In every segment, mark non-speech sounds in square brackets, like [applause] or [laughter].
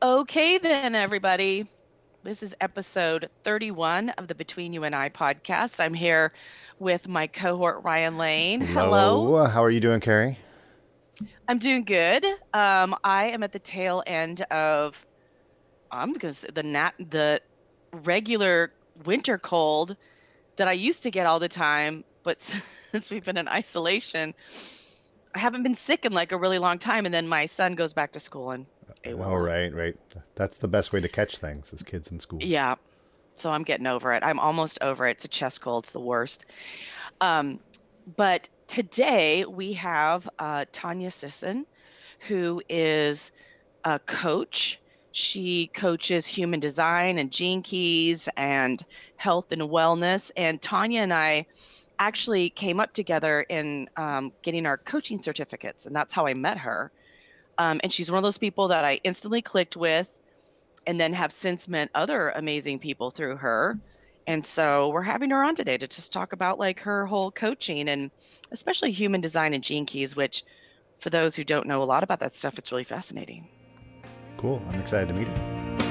Okay, then, everybody. This is episode 31 of the Between You and I podcast. I'm here with my cohort, Ryan Lane. Hello. Hello. How are you doing, Carrie? I'm doing good. Um, I am at the tail end of, I'm going to say the nat, the regular winter cold that I used to get all the time, but [laughs] since we've been in isolation, I haven't been sick in like a really long time. And then my son goes back to school and Oh, right, right. That's the best way to catch things as kids in school. Yeah. So I'm getting over it. I'm almost over it. It's a chest cold. It's the worst. Um, but today we have uh, Tanya Sisson, who is a coach. She coaches human design and gene keys and health and wellness. And Tanya and I actually came up together in um, getting our coaching certificates, and that's how I met her. Um, and she's one of those people that I instantly clicked with and then have since met other amazing people through her. And so we're having her on today to just talk about like her whole coaching and especially human design and gene keys, which for those who don't know a lot about that stuff, it's really fascinating. Cool. I'm excited to meet her.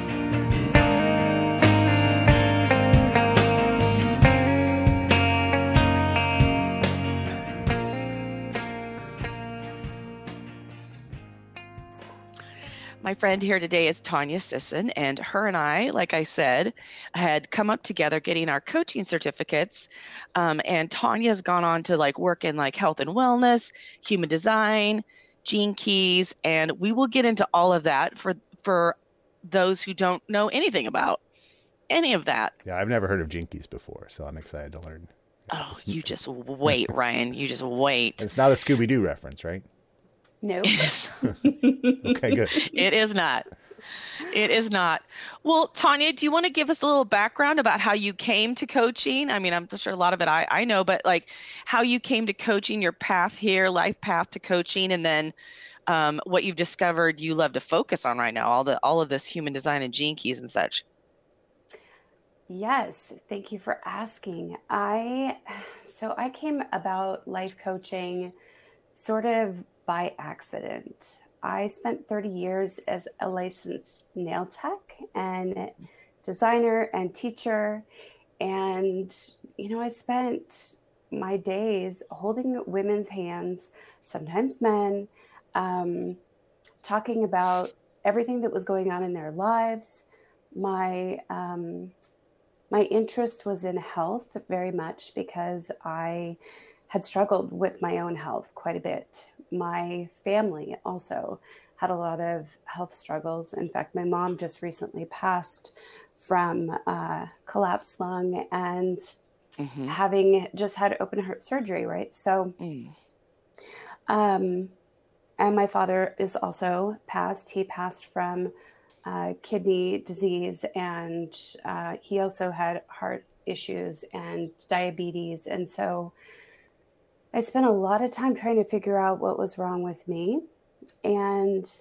My friend here today is Tanya Sisson, and her and I, like I said, had come up together getting our coaching certificates. Um, and Tanya's gone on to like work in like health and wellness, human design, gene keys, and we will get into all of that for for those who don't know anything about any of that. Yeah, I've never heard of gene keys before, so I'm excited to learn. Oh, you just [laughs] wait, Ryan. You just wait. It's not a Scooby Doo reference, right? No. [laughs] okay, good. It is not. It is not. Well, Tanya, do you want to give us a little background about how you came to coaching? I mean, I'm sure a lot of it I, I know, but like how you came to coaching, your path here, life path to coaching, and then um, what you've discovered you love to focus on right now, all the all of this human design and gene keys and such. Yes, thank you for asking. I so I came about life coaching sort of by accident. I spent 30 years as a licensed nail tech and designer and teacher. And, you know, I spent my days holding women's hands, sometimes men, um, talking about everything that was going on in their lives. My, um, my interest was in health very much because I had struggled with my own health quite a bit my family also had a lot of health struggles. In fact, my mom just recently passed from uh, collapsed lung and mm-hmm. having just had open heart surgery, right? So, mm. um, and my father is also passed. He passed from uh, kidney disease and uh, he also had heart issues and diabetes. And so, I spent a lot of time trying to figure out what was wrong with me and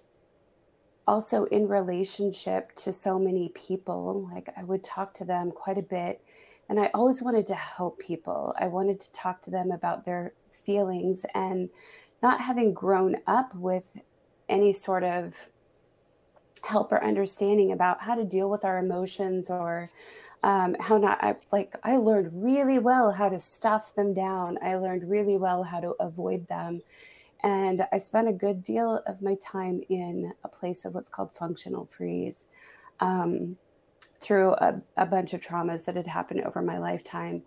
also in relationship to so many people. Like I would talk to them quite a bit and I always wanted to help people. I wanted to talk to them about their feelings and not having grown up with any sort of help or understanding about how to deal with our emotions or um, how not I, like I learned really well how to stuff them down. I learned really well how to avoid them. And I spent a good deal of my time in a place of what's called functional freeze um, through a, a bunch of traumas that had happened over my lifetime.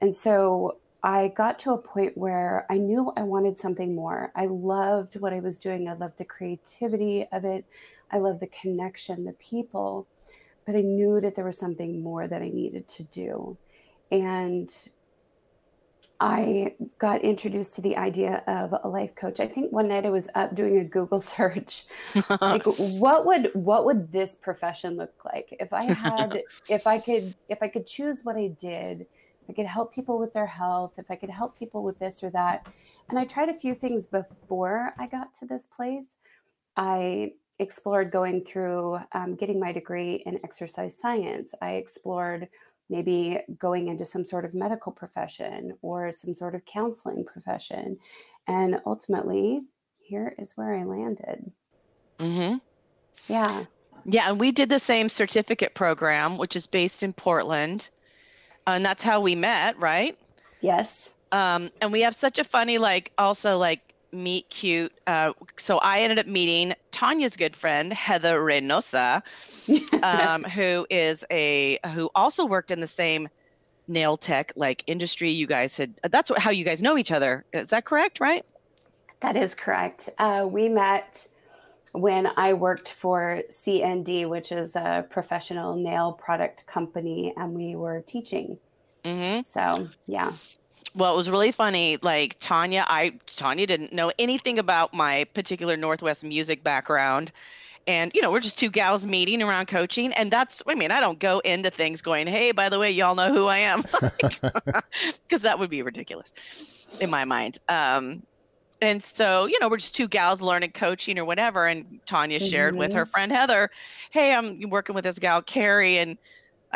And so I got to a point where I knew I wanted something more. I loved what I was doing. I loved the creativity of it. I loved the connection, the people but I knew that there was something more that I needed to do. And I got introduced to the idea of a life coach. I think one night I was up doing a Google [laughs] search, like what would what would this profession look like if I had [laughs] if I could if I could choose what I did, if I could help people with their health, if I could help people with this or that. And I tried a few things before I got to this place. I explored going through um, getting my degree in exercise science. I explored maybe going into some sort of medical profession or some sort of counseling profession. And ultimately, here is where I landed. Mm-hmm. Yeah. Yeah, and we did the same certificate program, which is based in Portland. And that's how we met, right? Yes. Um, and we have such a funny, like, also like meet cute. Uh, so I ended up meeting Tanya's good friend, Heather Reynosa, [laughs] um, who is a, who also worked in the same nail tech like industry you guys had that's what, how you guys know each other is that correct right that is correct uh, we met when I worked for CND, which is a professional nail product company, and we were teaching. Mm-hmm. So, yeah. Well, it was really funny. Like Tanya, I Tanya didn't know anything about my particular Northwest music background. And you know, we're just two gals meeting around coaching, and that's I mean, I don't go into things going, "Hey, by the way, y'all know who I am," [laughs] because [laughs] that would be ridiculous in my mind. Um, and so you know we're just two gals learning coaching or whatever and tanya mm-hmm. shared with her mm-hmm. friend heather hey i'm working with this gal carrie and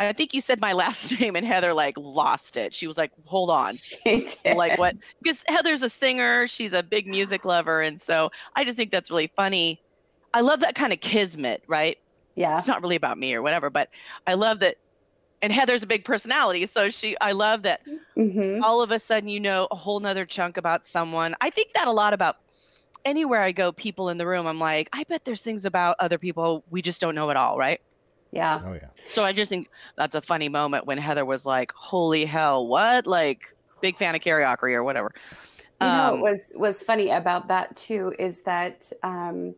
i think you said my [laughs] last name and heather like lost it. She was like hold on. Like what? Because heather's a singer. She's a big music lover. And so i just think that's really funny. I love that kind of kismet right? Yeah. It's not really about me or whatever but i love that. And Heather's a big personality. So she, I love that mm-hmm. all of a sudden you know a whole nother chunk about someone. I think that a lot about anywhere I go, people in the room, I'm like, I bet there's things about other people we just don't know at all, right? Yeah. Oh, yeah. So I just think that's a funny moment when Heather was like, holy hell, what? Like, big fan of Karaoke or whatever. You know, um, what was was funny about that too is that um,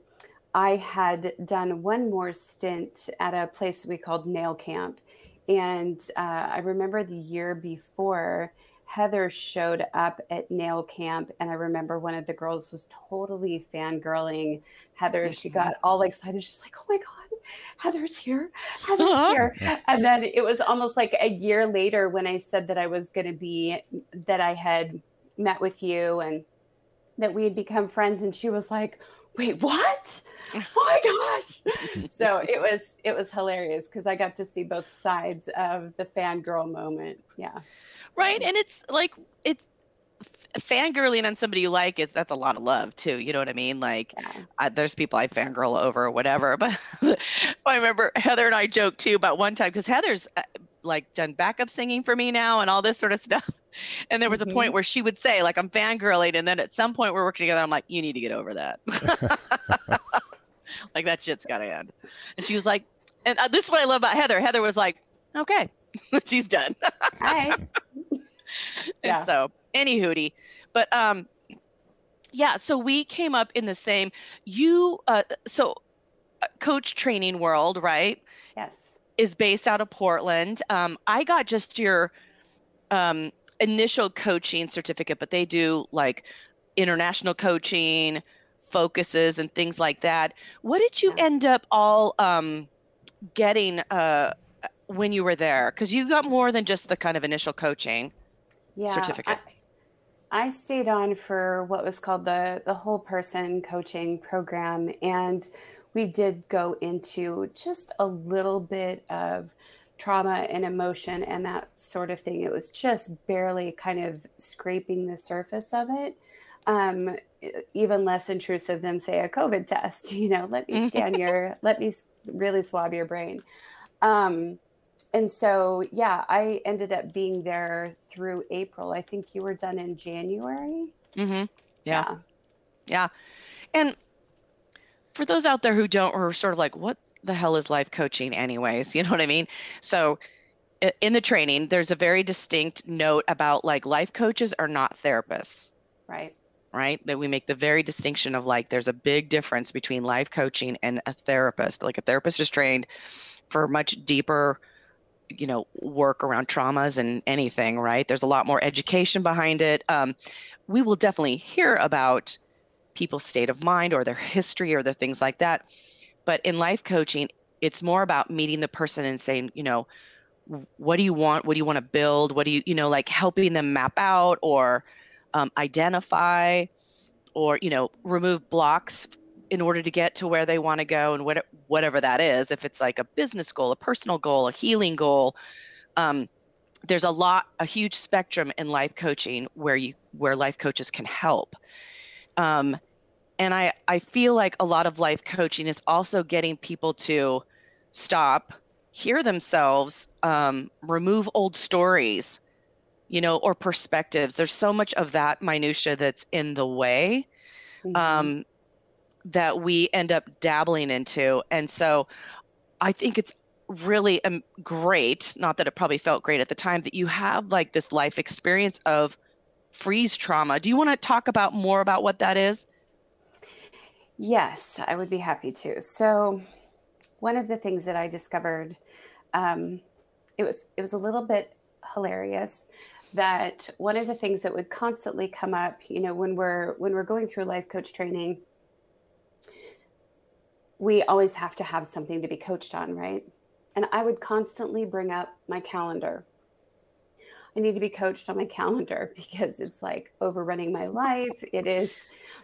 I had done one more stint at a place we called Nail Camp, and uh, I remember the year before, Heather showed up at nail camp, and I remember one of the girls was totally fangirling Heather. She got all excited. She's like, "Oh my god, Heather's here! Heather's here!" And then it was almost like a year later when I said that I was going to be that I had met with you and that we had become friends, and she was like, "Wait, what?" oh [laughs] my gosh so it was it was hilarious because i got to see both sides of the fangirl moment yeah right and it's like it's fangirling on somebody you like is that's a lot of love too you know what i mean like yeah. I, there's people i fangirl over or whatever [laughs] but i remember heather and i joked too about one time because heather's uh, like done backup singing for me now and all this sort of stuff [laughs] and there was mm-hmm. a point mm-hmm. where she would say like i'm fangirling and then at some point we're working together i'm like you need to get over that [laughs] like that shit's got to end. And she was like, and uh, this is what I love about Heather. Heather was like, okay, she's done. Hi. and yeah. so, any hootie, but um, yeah. So we came up in the same. You uh, so, uh, coach training world, right? Yes. Is based out of Portland. Um, I got just your um initial coaching certificate, but they do like international coaching focuses and things like that. What did you end up all um, getting uh, when you were there? Because you got more than just the kind of initial coaching yeah, certificate. I, I stayed on for what was called the the whole person coaching program, and we did go into just a little bit of trauma and emotion and that sort of thing. It was just barely kind of scraping the surface of it um, even less intrusive than say a COVID test. [laughs] You know, let me scan your, let me really swab your brain. Um, and so, yeah, I ended up being there through April. I think you were done in January. Mm-hmm. Yeah. yeah. Yeah. And for those out there who don't, or sort of like, what the hell is life coaching, anyways? [laughs] You know what I mean? So, in the training, there's a very distinct note about like life coaches are not therapists. Right right? That we make the very distinction of like there's a big difference between life coaching and a therapist. Like a therapist is trained for much deeper you know work around traumas and anything right? There's a lot more education behind it. Um, we will definitely hear about people's state of mind or their history or the things like that. But in life coaching it's more about meeting the person and saying you know what do you want? What do you want to build? What do you you know like helping them map out or um, identify or you know remove blocks in order to get to where they want to go and what, whatever that is if it's like a business goal a personal goal a healing goal um, there's a lot a huge spectrum in life coaching where you where life coaches can help um, and i i feel like a lot of life coaching is also getting people to stop, hear themselves, um, remove old stories, you know, or perspectives. There's so much of that minutia that's in the way mm-hmm. um, that we end up dabbling into. And so I think it's really um, great, not that it probably felt great at the time, that you have like this life experience of freeze trauma. Do you want to talk about more about what that is? Yes, I would be happy to. So, one of the things that I discovered, um, it was it was a little bit hilarious that one of the things that would constantly come up, you know, when we're when we're going through life coach training, we always have to have something to be coached on, right? And I would constantly bring up my calendar. I need to be coached on my calendar [laughs] because it's like overrunning my life. It is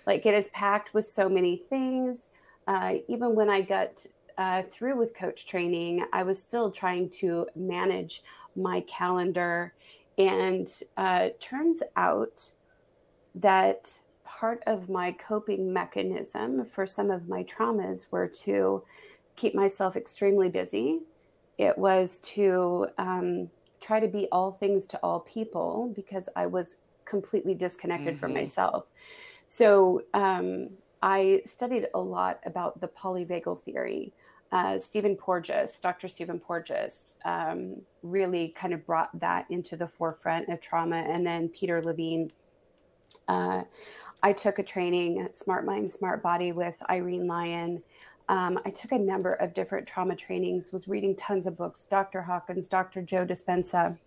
like it is packed with so many things. Uh, even when I got uh, through with coach training, I was still trying to manage my calendar. And uh, turns out that part of my coping mechanism for some of my traumas were to keep myself extremely busy. It was to um, try to be all things to all people because I was completely disconnected mm-hmm. from myself. So um, I studied a lot about the polyvagal theory. Uh, Stephen Porges, Dr. Stephen Porges, um, really kind of brought that into the forefront of trauma. And then Peter Levine. Uh, I took a training, Smart Mind, Smart Body, with Irene Lyon. Um, I took a number of different trauma trainings, was reading tons of books, Dr. Hawkins, Dr. Joe Dispenza.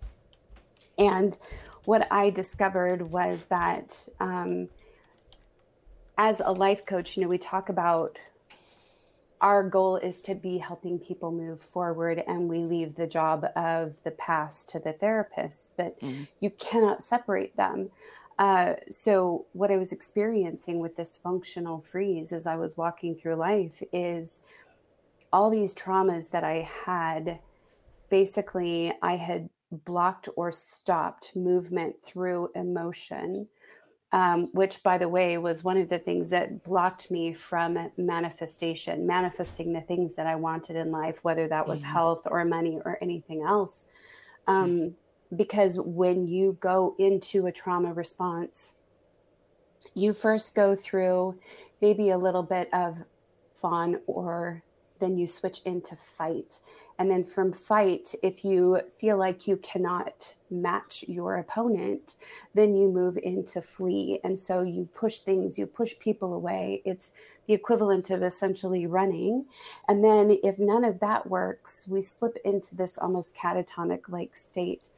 And what I discovered was that um, as a life coach, you know, we talk about our goal is to be helping people move forward and we leave the job of the past to the therapist, but mm-hmm. you cannot separate them. Uh, so, what I was experiencing with this functional freeze as I was walking through life is all these traumas that I had. Basically, I had blocked or stopped movement through emotion, um, which, by the way, was one of the things that blocked me from manifestation, manifesting the things that I wanted in life, whether that was mm-hmm. health or money or anything else. Um, because when you go into a trauma response, you first go through maybe a little bit of fawn or then you switch into fight. And then from fight, if you feel like you cannot match your opponent, then you move into flee. And so you push things, you push people away. It's the equivalent of essentially running. And then if none of that works, we slip into this almost catatonic like state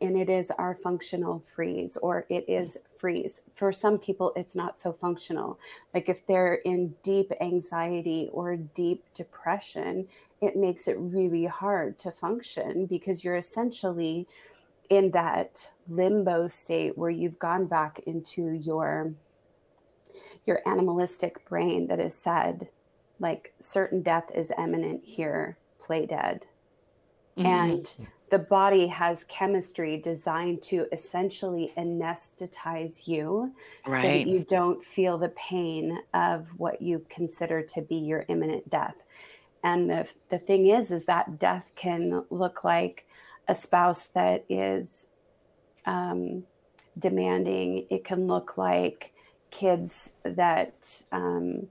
and it is our functional freeze or it is freeze. For some people, it's not so functional. Like if they're in deep anxiety or deep depression, it makes it really hard to function because you're essentially in that limbo state where you've gone back into your your animalistic brain that has said like certain death is imminent here play dead mm-hmm. and the body has chemistry designed to essentially anesthetize you right. so that you don't feel the pain of what you consider to be your imminent death. And the, the thing is, is that death can look like a spouse that is um, demanding. It can look like kids that um,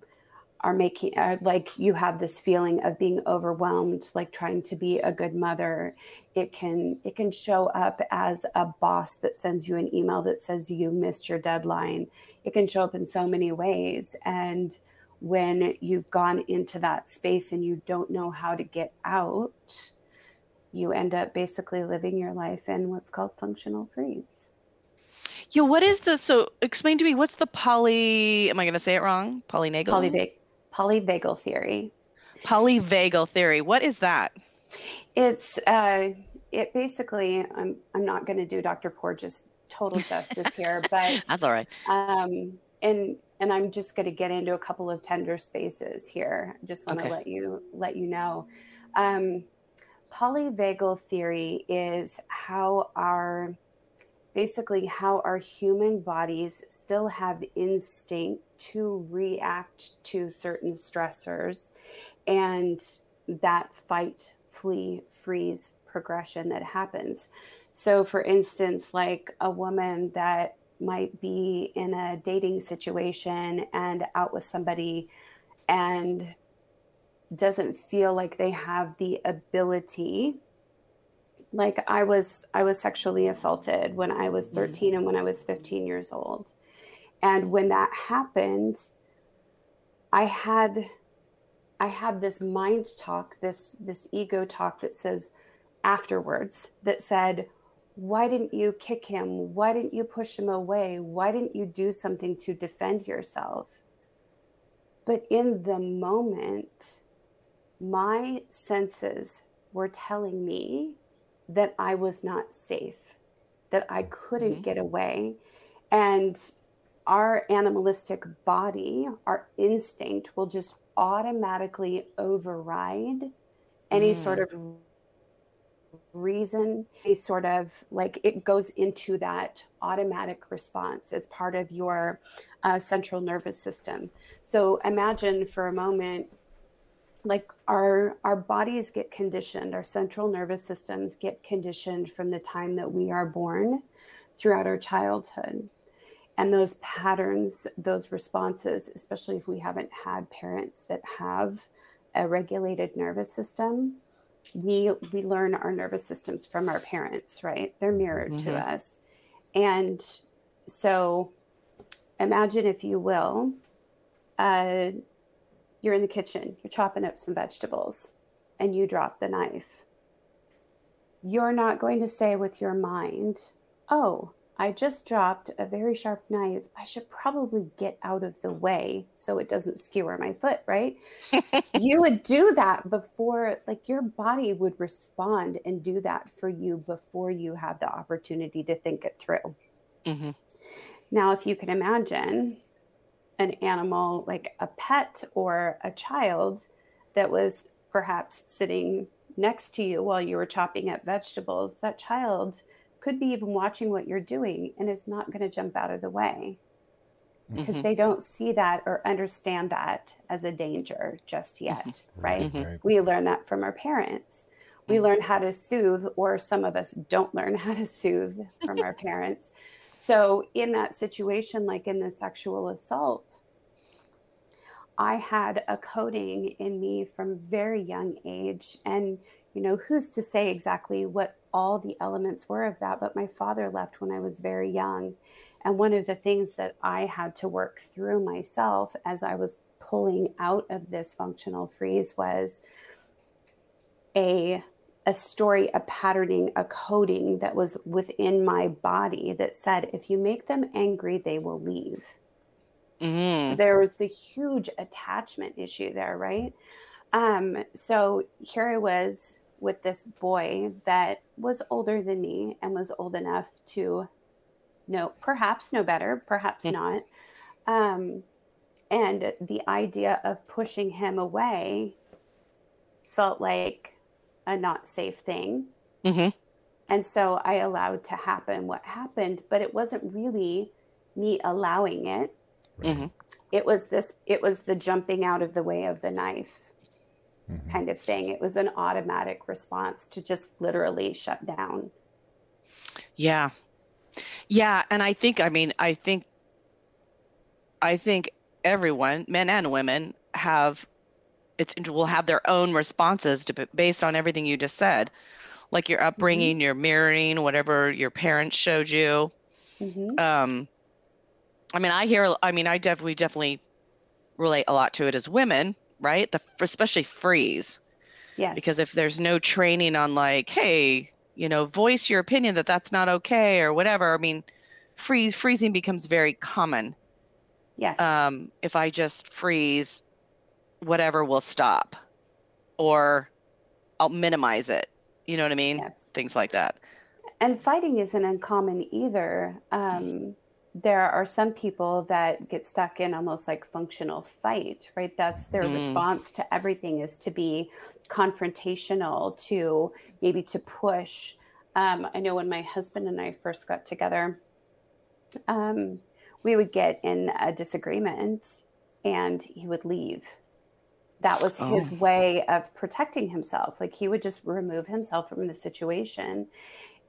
are making are like you have this feeling of being overwhelmed like trying to be a good mother it can it can show up as a boss that sends you an email that says you missed your deadline it can show up in so many ways and when you've gone into that space and you don't know how to get out you end up basically living your life in what's called functional freeze yeah, what is the so explain to me what's the poly am I gonna say it wrong? Polynagal? Polyvagal polyvagal theory. Polyvagal theory. What is that? It's uh, it basically. I'm I'm not going to do Dr. Porges total justice here, [laughs] but that's all right. Um, and and I'm just going to get into a couple of tender spaces here. I just want to okay. let you let you know. Um, polyvagal theory is how our basically how our human bodies still have instinct to react to certain stressors and that fight, flee, freeze progression that happens. So, for instance, like a woman that might be in a dating situation and out with somebody and doesn't feel like they have the ability like i was i was sexually assaulted when i was mm. 13 and when i was 15 years old. And when that happened i had i had this mind talk this this ego talk that says afterwards that said why didn't you kick him? Why didn't you push him away? Why didn't you do something to defend yourself? But in the moment my senses were telling me that I was not safe, that I couldn't mm-hmm. get away. And our animalistic body, our instinct will just automatically override any mm. sort of reason, a sort of like it goes into that automatic response as part of your uh, central nervous system. So imagine for a moment like our our bodies get conditioned our central nervous systems get conditioned from the time that we are born throughout our childhood. And those patterns those responses especially if we haven't had parents that have a regulated nervous system we we learn our nervous systems from our parents right? They're mirrored mm-hmm. to us. And so imagine if you will uh, you're in the kitchen, you're chopping up some vegetables, and you drop the knife. You're not going to say with your mind, Oh, I just dropped a very sharp knife. I should probably get out of the way so it doesn't skewer my foot, right? [laughs] you would do that before, like your body would respond and do that for you before you had the opportunity to think it through. Mm-hmm. Now, if you can imagine, an animal like a pet or a child that was perhaps sitting next to you while you were chopping up vegetables, that child could be even watching what you're doing and is not going to jump out of the way because mm-hmm. they don't see that or understand that as a danger just mm-hmm. yet, mm-hmm. right? Mm-hmm. We learn that from our parents. We mm-hmm. learn how to soothe, or some of us don't learn [laughs] how to soothe from our parents. So, in that situation, like in the sexual assault, I had a coding in me from very young age. And, you know, who's to say exactly what all the elements were of that? But my father left when I was very young. And one of the things that I had to work through myself as I was pulling out of this functional freeze was a a story, a patterning, a coding that was within my body that said, if you make them angry, they will leave. Mm-hmm. So there was the huge attachment issue there, right? Um, so here I was with this boy that was older than me and was old enough to know, perhaps know better, perhaps mm-hmm. not. Um, and the idea of pushing him away felt like a not safe thing. Mm-hmm. And so I allowed to happen what happened, but it wasn't really me allowing it. Mm-hmm. It was this, it was the jumping out of the way of the knife mm-hmm. kind of thing. It was an automatic response to just literally shut down. Yeah. Yeah. And I think, I mean, I think, I think everyone, men and women, have it's will have their own responses to based on everything you just said like your mm-hmm. upbringing mm-hmm. your mirroring whatever your parents showed you mm-hmm. um i mean i hear i mean i definitely definitely relate a lot to it as women right the especially freeze yes because if there's no training on like hey you know voice your opinion that that's not okay or whatever i mean freeze freezing becomes very common yes um if i just freeze whatever will stop or I'll minimize it. You know what I mean? Yes. Things like that. And fighting isn't uncommon either. Um, there are some people that get stuck in almost like functional fight, right? That's their mm. response to everything is to be confrontational, to maybe to push. Um, I know when my husband and I first got together, um, we would get in a disagreement and he would leave that was oh. his oh. way of protecting himself. Like he would just remove himself from the situation.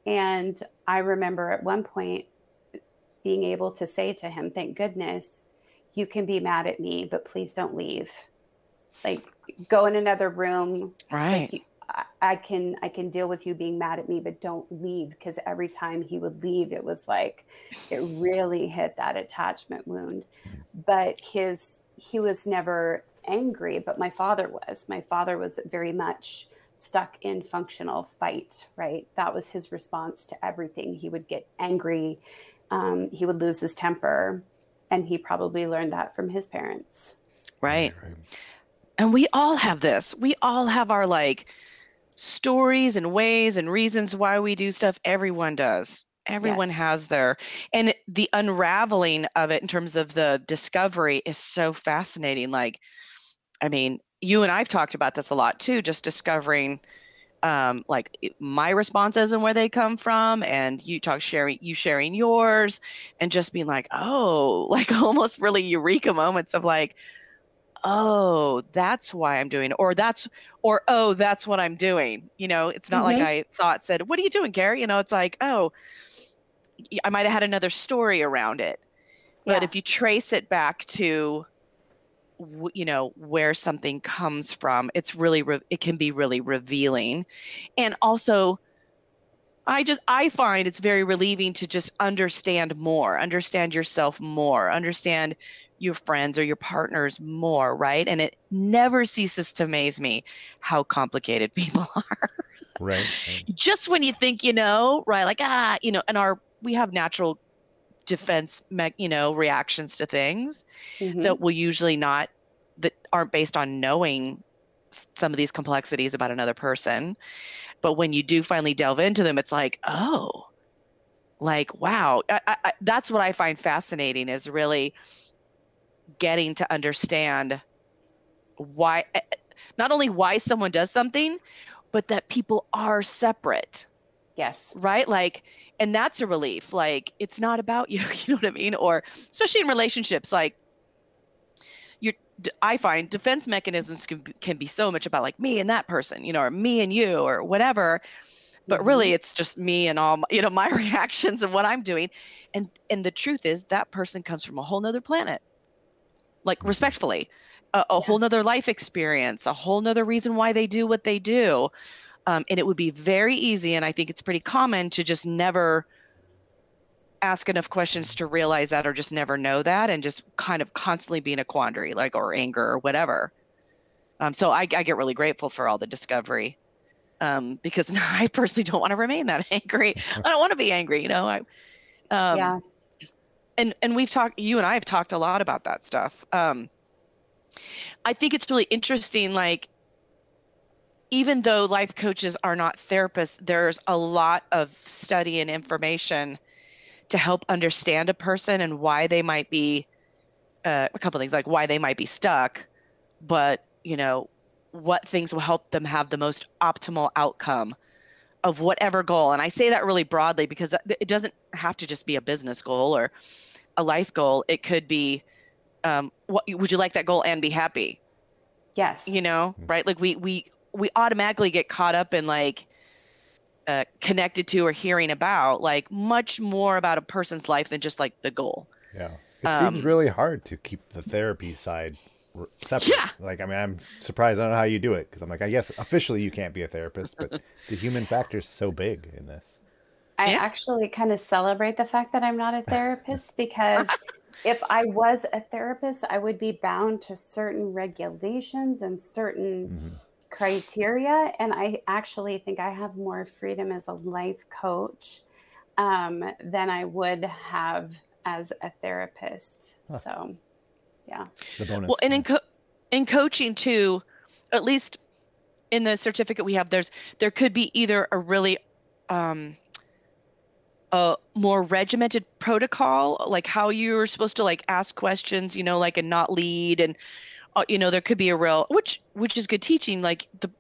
And I remember at one point being able to say to him, Thank goodness you can be mad at me, but please don't leave. Like go in another room. Right. Like, I can I can deal with you being mad at me, but don't leave because every time he would leave, it was like it really hit that attachment wound. But his he was never angry, but my father was. My father was very much stuck in functional fight, right? That was his response to everything. He would get angry, um, he would lose his temper, and he probably learned that from his parents. Right. right. And we all have this. We all have our like stories and ways and reasons why we do stuff. Everyone does. Everyone yes. has their, and the unraveling of it in terms of the discovery is so fascinating. Like, I mean, you and I've talked about this a lot too, just discovering um like my responses and where they come from and you talk sharing you sharing yours and just being like oh [laughs] like almost really eureka moments of like oh that's why i'm doing it or that's or oh that's what i'm doing you know it's not mm-hmm. like i thought said what are you doing gary you know it's like oh i might have had another story around it but yeah. if you trace it back to you know where something comes from it's really re- it can be really revealing. And also i just i find it's very relieving to just understand more understand yourself more understand your friends or your partners more right? And it never ceases to amaze me how complicated [laughs] people are. Right, right. just when you think you know right like ah you know and our we have natural defense me- you know reactions to things mm-hmm. that will usually not that aren't based on knowing some of these complexities about another person. But when you do finally delve into them it's like oh like wow. I, I, that's what i find fascinating is really getting to understand why eh, not only why someone does something but that people are separate yes. Right? Like and that's a relief. Like it's not about [laughs] you you know what i mean? Or especially in relationships like you're i find defense mechanisms can, can be so much about like me and that person you know or me and you or whatever. But really mm-hmm. it's just me and all my, you know [laughs] my reactions and what i'm doing. And and the truth is that person comes from a whole nother planet. Like respectfully. A, a yeah. whole nother life experience a whole nother reason why they do what they do um, and it would be very easy and i think it's pretty common to just never ask enough questions to realize that or just never know that and just kind of constantly be in a quandary like or anger or whatever. Um, so I, I, get really grateful for all the discovery um, because [laughs] i personally don't want to remain that [laughs] angry. [laughs] I don't want to be angry you know I, um, yeah. and and we've talked you and i have talked a lot about that stuff. Um, i think it's really interesting like even though life coaches are not therapists there's a lot of study and information to help understand a person and why they might be uh, a couple things like why they might be stuck but you know what things will help them have the most optimal outcome of whatever goal. And i say that really broadly because it doesn't have to just be a business goal or a life goal. It could be um, what would you like that goal and be happy? Yes. You know right? Like we we we automatically get caught up in like uh, connected to or hearing about like much more about a person's life than just like the goal. Yeah. It um, seems really hard to keep the therapy side separate. Yeah. like i mean i'm surprised. I don't know how you do it because i'm like i guess officially you can't be a therapist but the human factor is so big in this. I yeah. actually kind of celebrate the fact that i'm not a therapist [laughs] because if i was a therapist i would be bound to certain regulations and certain mm-hmm criteria. And I actually think I have more freedom as a life coach um, than I would have as a therapist. Huh. So, yeah. The bonus. Well, and in, co- in coaching too, at least in the certificate we have, there's there could be either a really um, a more regimented protocol, like how you're supposed to like ask questions, you know, like and not lead and you know there could be a real which which is good teaching like the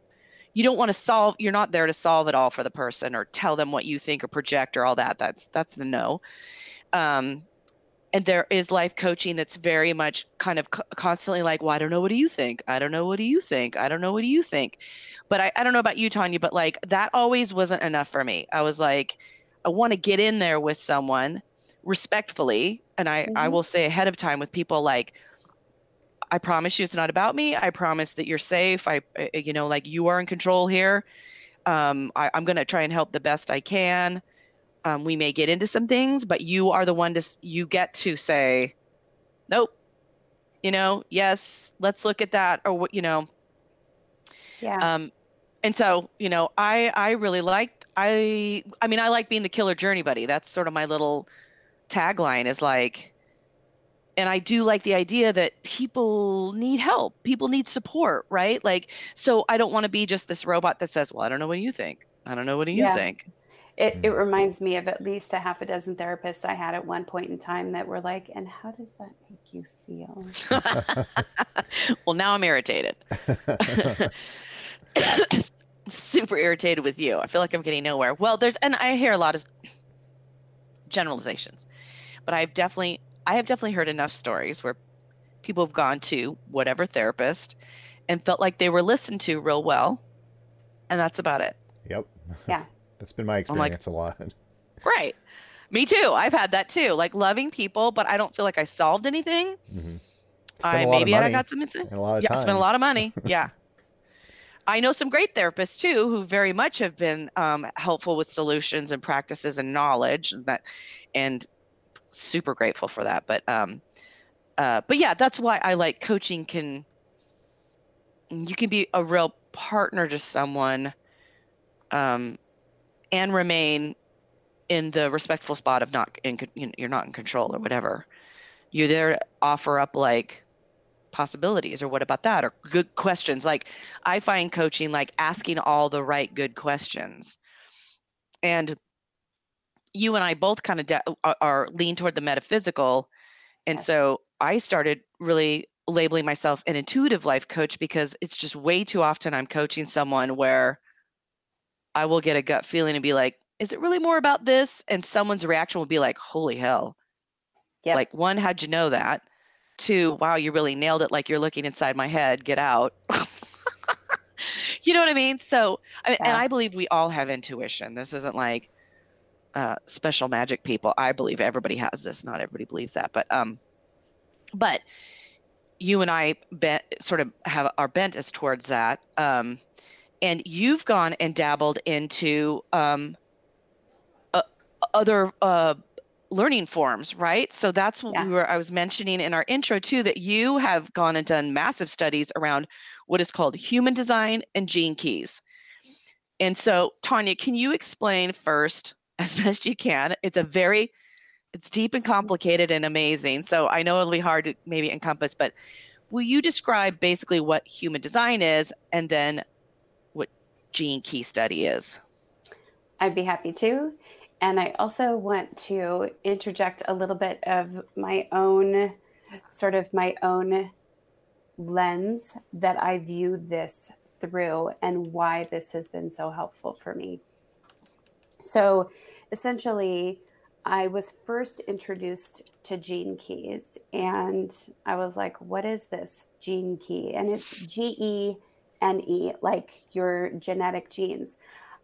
you don't want to solve you're not there to solve it all for the person or tell them what you think or project or all that that's that's a no. Um and there is life coaching that's very much kind of constantly like well i don't know what do you think? I don't know what do you think? I don't know what do you think? But I, I don't know about you tanya but like that always wasn't enough for me. I was like i want to get in there with someone respectfully and i mm-hmm. i will say ahead of time with people like i promise you it's not about me. I promise that you're safe. I you know like you are in control here. Um, I, i'm going to try and help the best i can. Um, we may get into some things but you are the one to you get to say nope. You know yes let's look at that or what you know. Yeah. Um and so you know i i really like i i mean i like being the killer journey buddy. That's sort of my little tagline is like and i do like the idea that people need help people need support right like so i don't want to be just this robot that says well i don't know what you think i don't know what do you yeah. think it, it mm. reminds me of at least a half a dozen therapists I had at one point in time that were like, and how does that make you feel? [laughs] [laughs] well, now I'm irritated. [laughs] [coughs] Super irritated with you. I feel like I'm getting nowhere. Well, there's, and I hear a lot of generalizations, but I've definitely, I have definitely heard enough stories where people have gone to whatever therapist and felt like they were listened to real well. And that's about it. Yep. Yeah. [laughs] That's been my experience like, a lot. [laughs] Right. Me too. I've had that too. Like loving people, but I don't feel like I solved anything. Mm-hmm. I maybe I got some insight. A lot of yeah, time. spent a lot of money. [laughs] Yeah. I know some great therapists too who very much have been um, helpful with solutions and practices and knowledge and that, and super grateful for that. But um, uh, but yeah, that's why I like coaching. Can you can be a real partner to someone, um, and remain in the respectful spot of not in you're not in control or whatever. You're there to offer up like possibilities or what about that or good questions. Like I find coaching like asking all the right good questions. And you and I both kind of de- uh, are, are lean toward the metaphysical. And yes. so I started really labeling myself an intuitive life coach because it's just way too often I'm coaching someone where I will get a gut feeling and be like, is it really more about this? And someone's reaction will be like, holy hell. Yep. Like, one, how'd you know that? Two, wow, you really nailed it. Like you're looking inside my head. Get out. [laughs] you know what I mean? So, yeah. and I believe we all have intuition. This isn't like uh, special magic people. I believe everybody has this. Not everybody believes that, but um, but you and I bent, sort of have our bent is towards that. Um, and you've gone and dabbled into um, uh, other uh, learning forms, right? So that's what yeah. we were I was mentioning in our intro too that you have gone and done massive studies around what is called human design and gene keys. And so Tanya, can you explain first as [laughs] best you can? It's a very it's deep and complicated and amazing. So I know it'll be hard to maybe encompass, but will you describe basically what human design is and then what gene key study is. I'd be happy to. And I also want to interject a little bit of my own, sort of my own lens that I view this through and why this has been so helpful for me. So essentially, I was first introduced to gene keys and I was like, what is this gene key? And it's G E N E, like your genetic genes,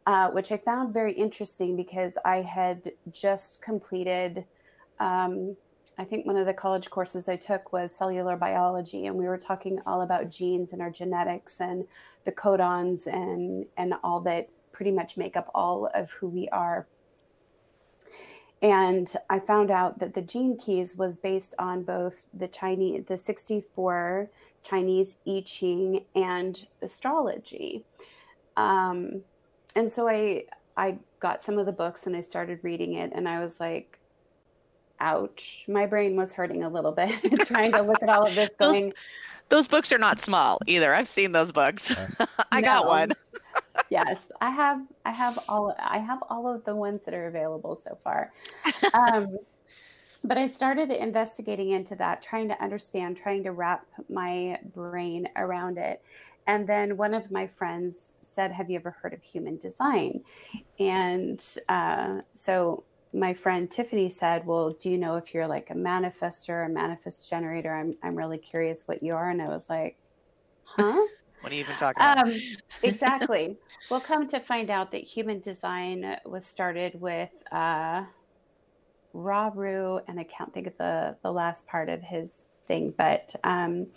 uh, which I found very interesting because I had just completed. Um, I think one of the college courses I took was cellular biology, and we were talking all about genes and our genetics and the codons and and all that pretty much make up all of who we are. And I found out that the gene keys was based on both the Chinese, the 64 Chinese I Ching and astrology. Um, and so I, I got some of the books and I started reading it and I was like, ouch, my brain was hurting a little bit [laughs] trying to look at all of this going. Those, those books are not small either. I've seen those books. [laughs] I no. got one. Yes, I have. I have all. I have all of the ones that are available so far. [laughs] Um, but I started investigating into that, trying to understand, trying to wrap my brain around it. And then one of my friends said, "Have you ever heard of human design?" And uh, so my friend Tiffany said, Well, do you know if you're like a manifester, a manifest generator? I'm, I'm really curious what you are. And I was like, Huh? What are you even talking about? Um, [laughs] exactly. we'll come to find out that human design was started with uh, Ra Uru, and I can't think of the, the last part of his thing, but um,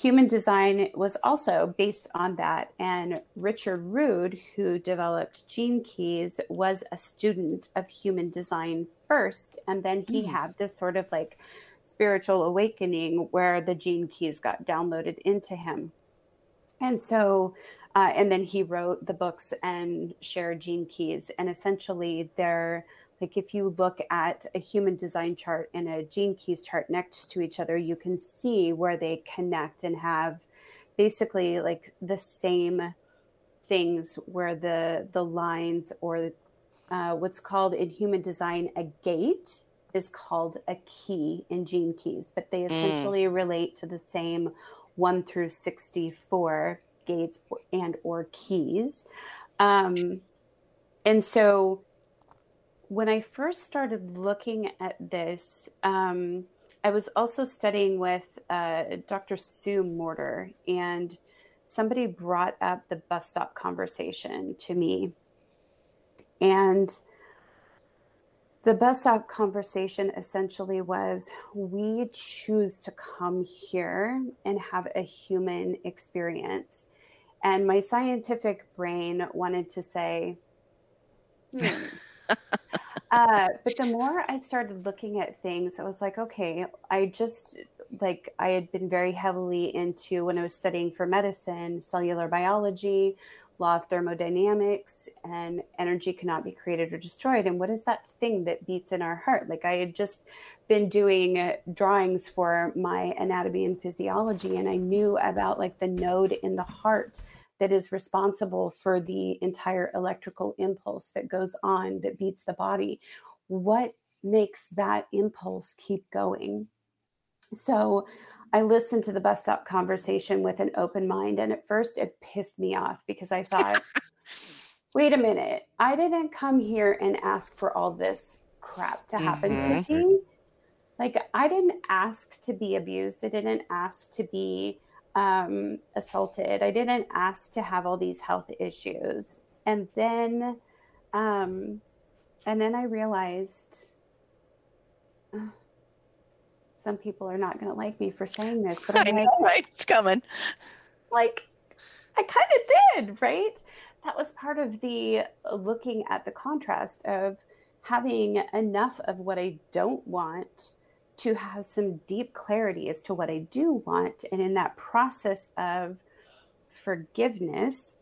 Human design was also based on that. And Richard Rudd, who developed Gene Keys, was a student of human design first. And then he mm. had this sort of like spiritual awakening where the Gene Keys got downloaded into him. And so, uh, and then he wrote the books and shared Gene Keys. And essentially, they're like if you look at a human design chart and a gene keys chart next to each other, you can see where they connect and have basically like the same things where the the lines or uh, what's called in human design a gate is called a key in gene keys, but they mm. essentially mm. relate to the same one through 64 gates and or keys. Um, and so when I first started looking at this, um, I was also studying with uh, Dr. Sue Morter, and somebody brought up the bus stop conversation to me. And the bus stop conversation essentially was we choose to come here and have a human experience. And my scientific brain wanted to say, hmm. [laughs] uh, but the more I started looking at things, I was like, okay, I just like I had been very heavily into when I was studying for medicine, cellular biology, law of thermodynamics, and energy cannot be created or destroyed. And what is that thing that beats in our heart? Like I had just been doing uh, drawings for my anatomy and physiology, and I knew about like the node in the heart that is responsible for the entire electrical impulse that goes on that beats the body. What makes that impulse keep going? So I listened to the bus stop conversation with an open mind. And at first, it pissed me off because I thought, [laughs] wait a minute, I didn't come here and ask for all this crap to happen mm-hmm. to me. Like, I didn't ask to be abused. I didn't ask to be um, assaulted. I didn't ask to have all these health issues. And then, um, and then I realized uh, some people are not going to like me for saying this, but [laughs] I'm I like, know, right? It's coming. Like, I kind of did, right? That was part of the looking at the contrast of having enough of what I don't want to have some deep clarity as to what I do want. And in that process of forgiveness,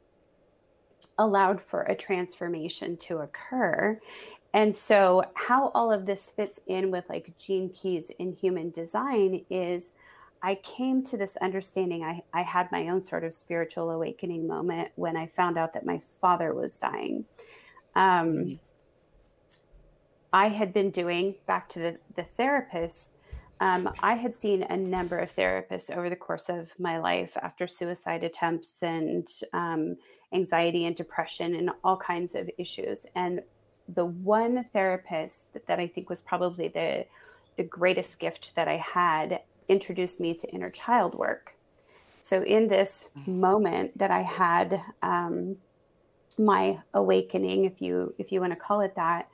allowed for a transformation to occur. And so, how all of this fits in with like gene keys in human design is I came to this understanding. I, I had my own sort of spiritual awakening moment when I found out that my father was dying. Um, mm-hmm. I had been doing back to the, the therapist. Um, I had seen a number of therapists over the course of my life after suicide attempts and um, anxiety and depression and all kinds of issues. And the one therapist that, that I think was probably the the greatest gift that I had introduced me to inner child work. So in this mm-hmm. moment that I had um, my awakening, if you if you want to call it that,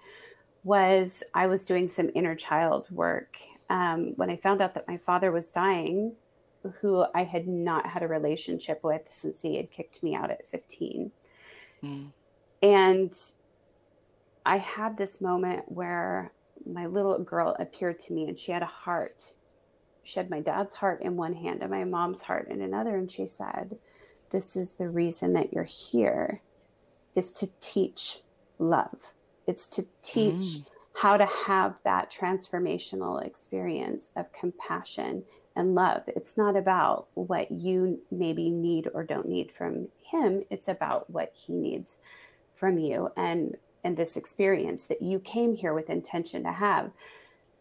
was I was doing some inner child work. Um, when I found out that my father was dying, who I had not had a relationship with since he had kicked me out at 15. Mm. And I had this moment where my little girl appeared to me and she had a heart. She had my dad's heart in one hand and my mom's heart in another. And she said, This is the reason that you're here, is to teach love it's to teach mm. how to have that transformational experience of compassion and love. It's not about what you maybe need or don't need from him. It's about what he needs from you and and this experience that you came here with intention to have.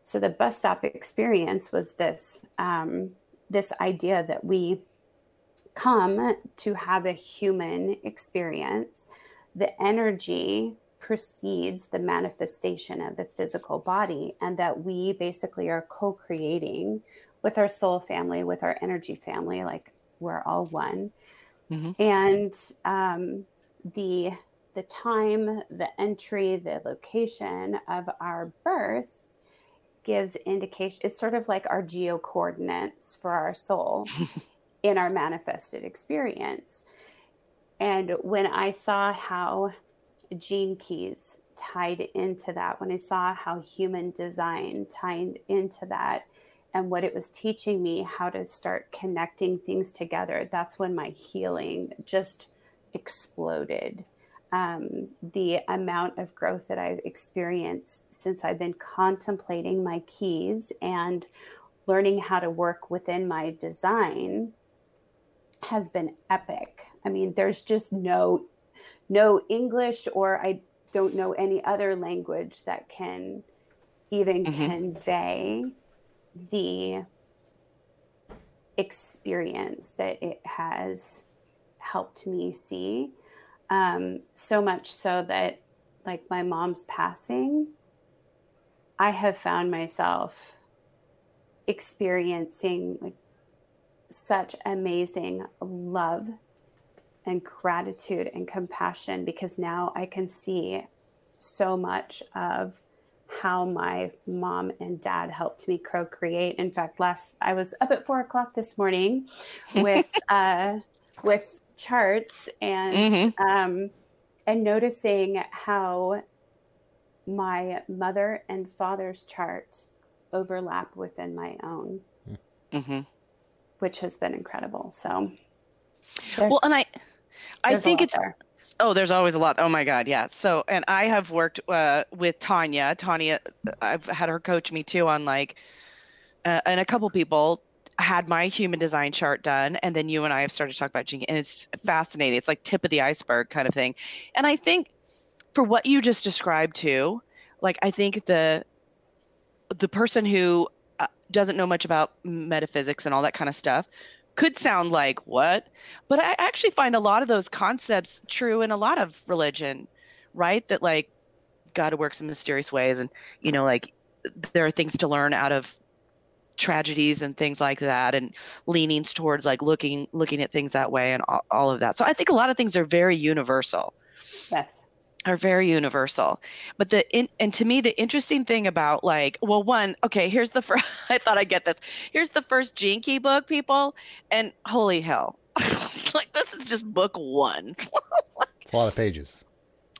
So the bus stop experience was this um, this idea that we come to have a human experience. The energy precedes the manifestation of the physical body, and that we basically are co creating with our soul family, with our energy family, like we're all one. Mm-hmm. And um, the the time, the entry, the location of our birth gives indication. It's sort of like our geo coordinates for our soul [laughs] in our manifested experience. And when I saw how gene keys tied into that, when I saw how human design tied into that, and what it was teaching me how to start connecting things together, that's when my healing just exploded. Um, the amount of growth that I've experienced since I've been contemplating my keys and learning how to work within my design has been epic. I mean, there's just no no English or I don't know any other language that can even mm-hmm. convey the experience that it has helped me see. Um, so much so that, like, my mom's passing, I have found myself experiencing like such amazing love and gratitude and compassion because now I can see so much of how my mom and dad helped me co-create. In fact, last I was up at four o'clock this morning with [laughs] uh, with charts and mm-hmm. um, and noticing how my mother and father's chart overlap within my own, mm-hmm. which has been incredible. So, well, and I, I think it's. There. Oh, there's always a lot. Oh my God, yeah. So, and I have worked uh, with Tanya. Tanya, I've had her coach me too on like, uh, and a couple people had my human design chart done, and then you and I have started to talk about gene, and it's fascinating. It's like tip of the iceberg kind of thing. And I think for what you just described too, like I think the the person who uh, doesn't know much about metaphysics and all that kind of stuff could sound like what but i actually find a lot of those concepts true in a lot of religion right that like god works in mysterious ways and you know like there are things to learn out of tragedies and things like that and leanings towards like looking looking at things that way and all, all of that. So i think a lot of things are very universal. Yes. Are very universal. But the in, and to me the interesting thing about like well one okay here's the first [laughs] i thought i'd get this. Here's the first Gene Keys book people and holy hell. [laughs] Like this is just book one. [laughs] It's a lot of pages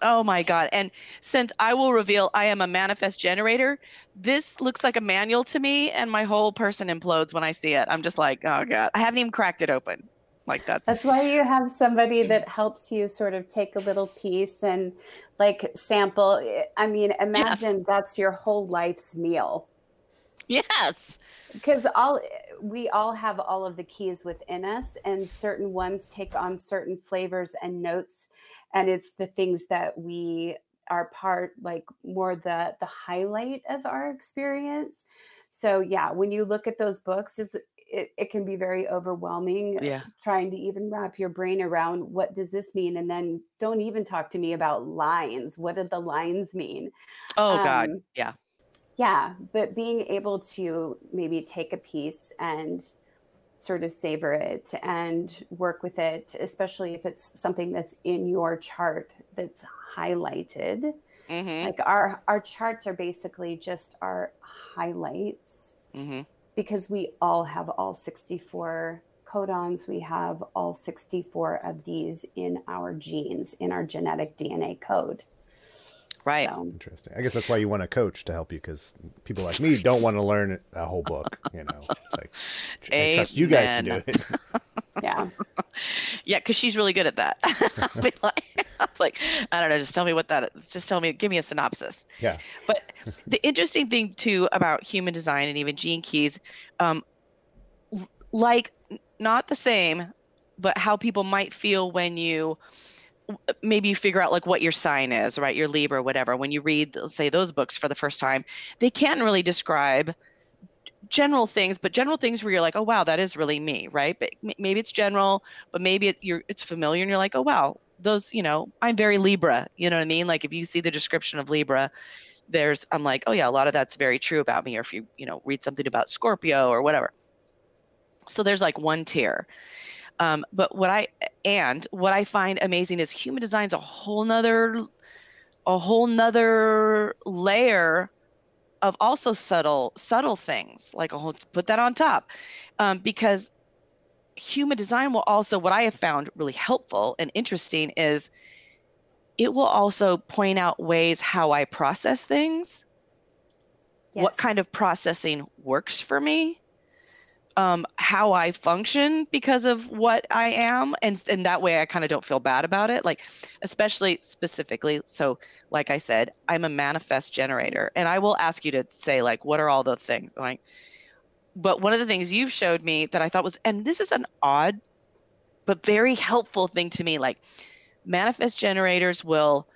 oh my god. And since i will reveal i am a manifest generator this looks like a manual to me and my whole person implodes when i see it. I'm just like oh god. I haven't even cracked it open. Like that's that's why you have somebody that helps you sort of take a little piece and like sample. I mean imagine yes. that's your whole life's meal. Yes. Because all we all have all of the keys within us and certain ones take on certain flavors and notes and it's the things that we are part like more the the highlight of our experience. So yeah when you look at those books it's it, it can be very overwhelming yeah. trying to even wrap your brain around what does this mean? And then don't even talk to me about lines. What did the lines mean? Oh um, god yeah. yeah but being able to maybe take a piece and sort of savor it and work with it especially if it's something that's in your chart that's highlighted mm-hmm. like our our charts are basically just our highlights mm-hmm because we all have all 64 codons. We have all 64 of these in our genes, in our genetic DNA code. Right. So, Interesting. I guess that's why you want a coach to help you because people like me [laughs] don't want to learn a whole book. You know, it's like I trust you guys to do it. [laughs] yeah. Yeah, because she's really good at that. [laughs] like, I was like, I don't know, just tell me what that is. Just tell me, give me a synopsis. Yeah. But the interesting thing too about human design and even gene keys, um, like not the same, but how people might feel when you maybe you figure out like what your sign is, right? Your Libra, whatever. When you read, say, those books for the first time, they can't really describe general things, but general things where you're like, oh wow, that is really me, right? But maybe it's general, but maybe it, you're it's familiar, and you're like, oh wow, those, you know, I'm very Libra, you know what I mean? Like if you see the description of Libra, there's I'm like, oh yeah, a lot of that's very true about me. Or if you, you know, read something about Scorpio or whatever. So there's like one tier. Um, but what I and what I find amazing is human design's a whole nother a whole nother layer of also subtle subtle things like a whole put that on top. Um, because human design will also what i have found really helpful and interesting is it will also point out ways how i process things. Yes. what kind of processing works for me um, how I function because of what I am, and and that way I kind of don't feel bad about it. Like, especially specifically, so like I said, I'm a manifest generator, and I will ask you to say like, what are all the things like. But one of the things you've showed me that I thought was, and this is an odd, but very helpful thing to me, like manifest generators will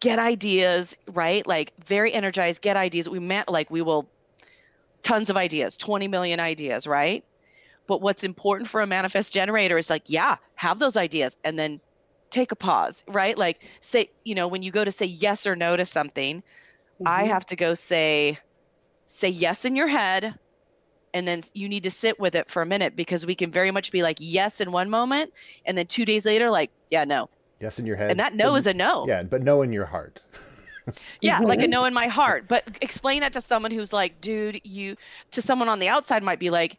get ideas right like very energized get ideas we met like we will tons of ideas, 20 million ideas, right? But what's important for a manifest generator is like, yeah, have those ideas and then take a pause, right? Like, say, you know, when you go to say yes or no to something, mm-hmm. I have to go say, say yes in your head. And then you need to sit with it for a minute because we can very much be like, yes, in one moment. And then two days later, like, yeah, no. Yes, in your head. And that no but, is a no. Yeah, but no in your heart. [laughs] [laughs] yeah, like a no in my heart. But explain that to someone who's like, dude, you to someone on the outside might be like,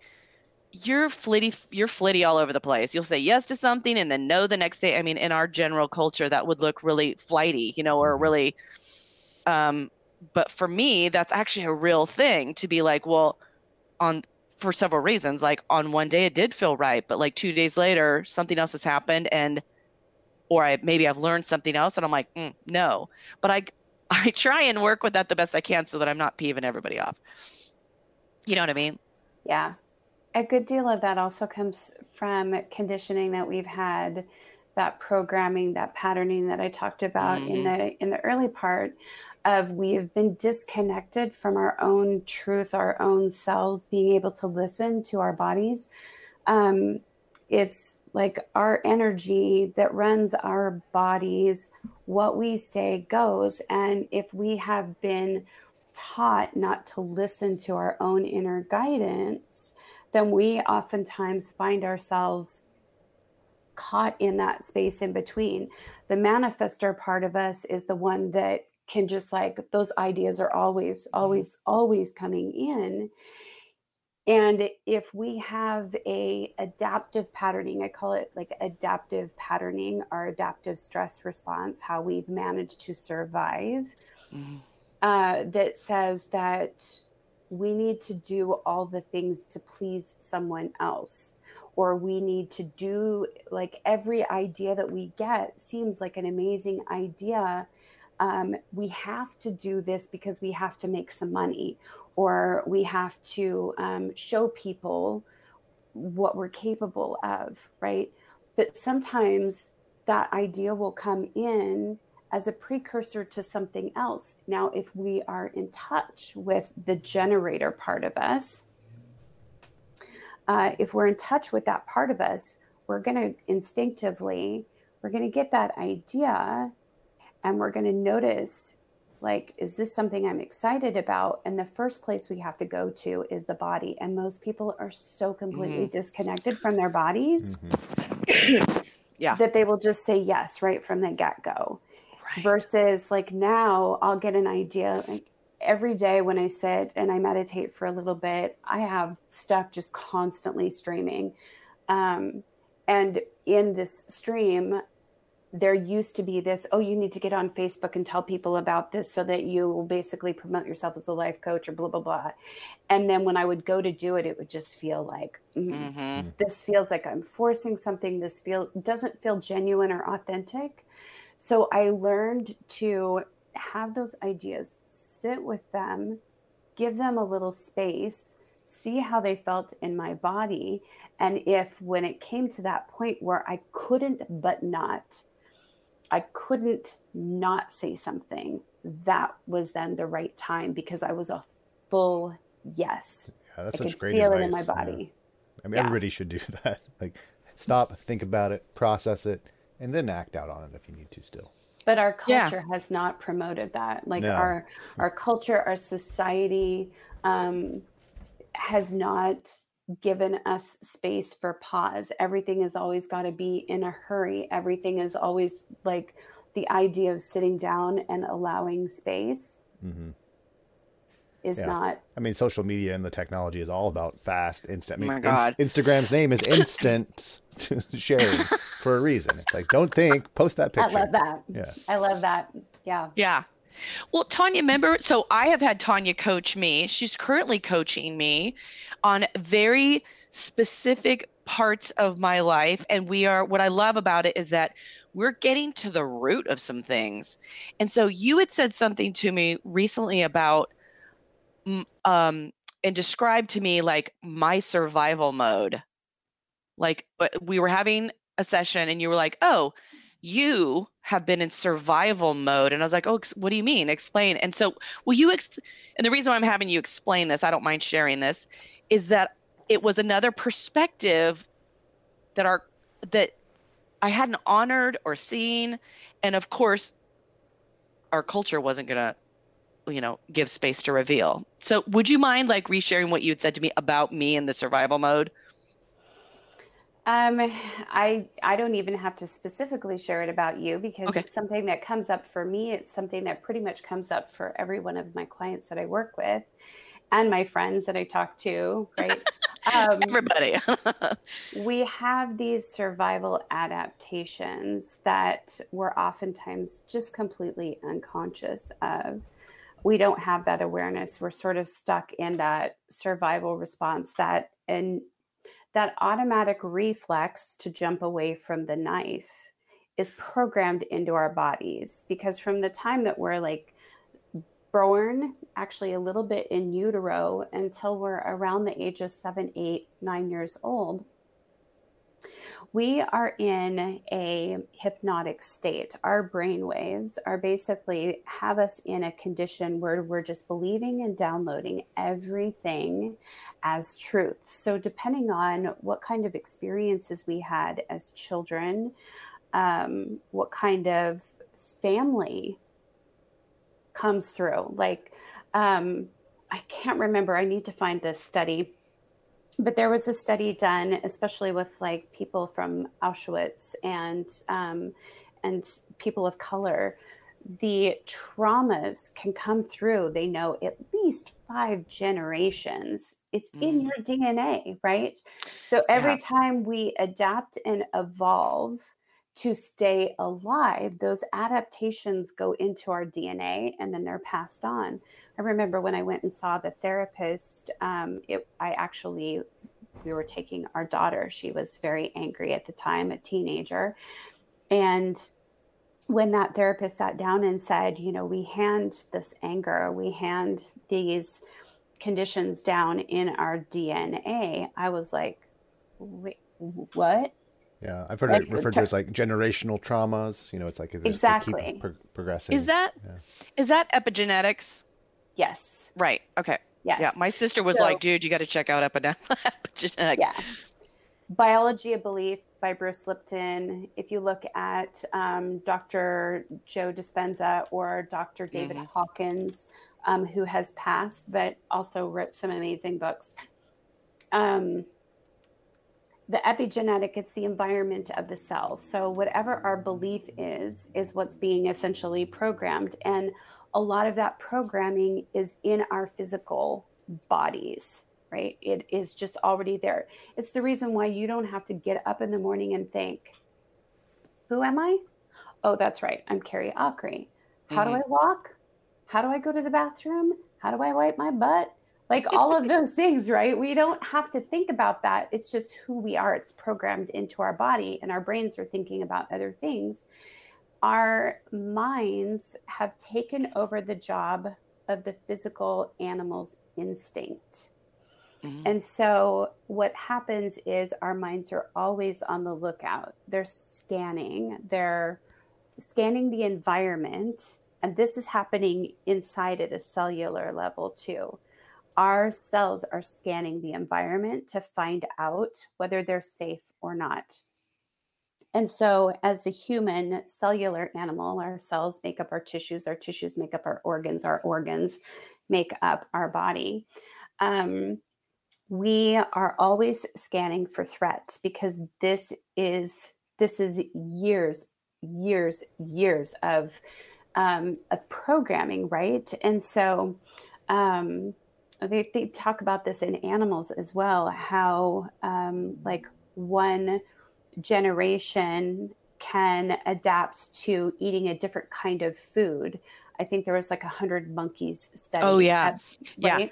you're flitty you're flitty all over the place. You'll say yes to something and then no the next day. I mean, in our general culture, that would look really flighty, you know, or mm-hmm. really um but for me, that's actually a real thing to be like, well, on for several reasons. Like on one day it did feel right, but like two days later, something else has happened and or I maybe I've learned something else and I'm like, mm, no. But I [laughs] I try and work with that the best I can so that I'm not peeving everybody off. You know what I mean? Yeah. A good deal of that also comes from conditioning that we've had, that programming, that patterning that I talked about mm-hmm. in the in the early part of we've been disconnected from our own truth, our own selves, being able to listen to our bodies. Um, it's like our energy that runs our bodies what we say goes. And if we have been taught not to listen to our own inner guidance, then we oftentimes find ourselves caught in that space in between. The manifester part of us is the one that can just like those ideas are always, mm-hmm. always, always coming in and if we have a adaptive patterning i call it like adaptive patterning our adaptive stress response how we've managed to survive mm-hmm. uh, that says that we need to do all the things to please someone else or we need to do like every idea that we get seems like an amazing idea um, we have to do this because we have to make some money or we have to um, show people what we're capable of, right? But sometimes that idea will come in as a precursor to something else. Now, if we are in touch with the generator part of us, uh, if we're in touch with that part of us, we're going to instinctively, we're going to get that idea and we're going to notice like is this something i'm excited about and the first place we have to go to is the body and most people are so completely mm-hmm. disconnected from their bodies mm-hmm. yeah that they will just say yes right from the get-go right. versus like now i'll get an idea like every day when i sit and i meditate for a little bit i have stuff just constantly streaming um, and in this stream there used to be this oh you need to get on facebook and tell people about this so that you will basically promote yourself as a life coach or blah blah blah. And then when i would go to do it it would just feel like mm, mm-hmm. this feels like i'm forcing something. This feel doesn't feel genuine or authentic. So i learned to have those ideas sit with them give them a little space see how they felt in my body. And if when it came to that point where i couldn't but not I couldn't not say something. That was then the right time because I was a full yes. Yeah, that's I such could great feel advice. it in my body. Yeah. I mean, yeah. everybody should do [laughs] that. Like, stop, think about it, process it, and then act out on it if you need to still but our culture yeah. has not promoted that like no. our our culture our society um, has not given us space for pause everything has always got to be in a hurry everything is always like the idea of sitting down and allowing space mm-hmm is yeah. not. I mean, social media and the technology is all about fast, instant. I mean, oh my God. Instagram's name is instant [laughs] [laughs] sharing for a reason. It's like, don't think, post that picture. I love that. Yeah. I love that. Yeah. Yeah. Well, Tanya, remember, so I have had Tanya coach me. She's currently coaching me on very specific parts of my life. And we are, what I love about it is that we're getting to the root of some things. And so you had said something to me recently about um, and described to me like my survival mode. Like we were having a session and you were like, "Oh, you have been in survival mode." And I was like, "Oh, what do you mean? Explain." And so, will you ex- and the reason why I'm having you explain this, I don't mind sharing this, is that it was another perspective that our that I hadn't honored or seen and of course our culture wasn't going to you know give space to reveal so would you mind like resharing what you had said to me about me in the survival mode um, I I don't even have to specifically share it about you because okay. it's something that comes up for me. It's something that pretty much comes up for every one of my clients that I work with, and my friends that I talk to. Right, [laughs] um, everybody. [laughs] we have these survival adaptations that we're oftentimes just completely unconscious of we don't have that awareness we're sort of stuck in that survival response that and that automatic reflex to jump away from the knife is programmed into our bodies because from the time that we're like born actually a little bit in utero until we're around the age of seven eight nine years old we are in a hypnotic state. Our brain waves are basically have us in a condition where we're just believing and downloading everything as truth. So, depending on what kind of experiences we had as children, um, what kind of family comes through, like, um, I can't remember. I need to find this study but there was a study done, especially with like people from Auschwitz and um, and people of color. The traumas can come through. They know at least five generations. It's mm. in your DNA, right? So every yeah. time we adapt and evolve to stay alive, those adaptations go into our DNA and then they're passed on. I remember when I went and saw the therapist, um, it, I actually, we were taking our daughter. She was very angry at the time, a teenager. And when that therapist sat down and said, you know, we hand this anger, we hand these conditions down in our DNA, I was like, wait, what? Yeah, I've heard like, it referred to as like generational traumas. You know, it's like exactly pro- progressing. Is that yeah. is that epigenetics? Yes. Right. Okay. Yes. Yeah. My sister was so, like, dude, you got to check out [laughs] epigenetics. Yeah. Biology of Belief by Bruce Lipton. If you look at um, Dr. Joe Dispenza or Dr. David mm-hmm. Hawkins, um, who has passed, but also wrote some amazing books. Um, the epigenetic it's the environment of the cell so whatever our belief is is what's being essentially programmed and a lot of that programming is in our physical bodies, right? It is just already there. It's the reason why you don't have to get up in the morning and think, who am I? Oh, that's right. I'm Carrie Acri. How mm-hmm. do I walk? How do I go to the bathroom? How do I wipe my butt? Like all of those things, right? We don't have to think about that. It's just who we are. It's programmed into our body, and our brains are thinking about other things our minds have taken over the job of the physical animal's instinct. Mm-hmm. And so, what happens is our minds are always on the lookout. They're scanning, they're scanning the environment. And this is happening inside at a cellular level too. Our cells are scanning the environment to find out whether they're safe or not. And so, as the human cellular animal, our cells make up our tissues, our tissues make up our organs, our organs make up our body. Um, we are always scanning for threat because this is this is years, years, years of um, of programming, right? And so um, they, they talk about this in animals as well, how um, like one generation can adapt to eating a different kind of food. I think there was like a hundred monkeys study. Oh yeah, right?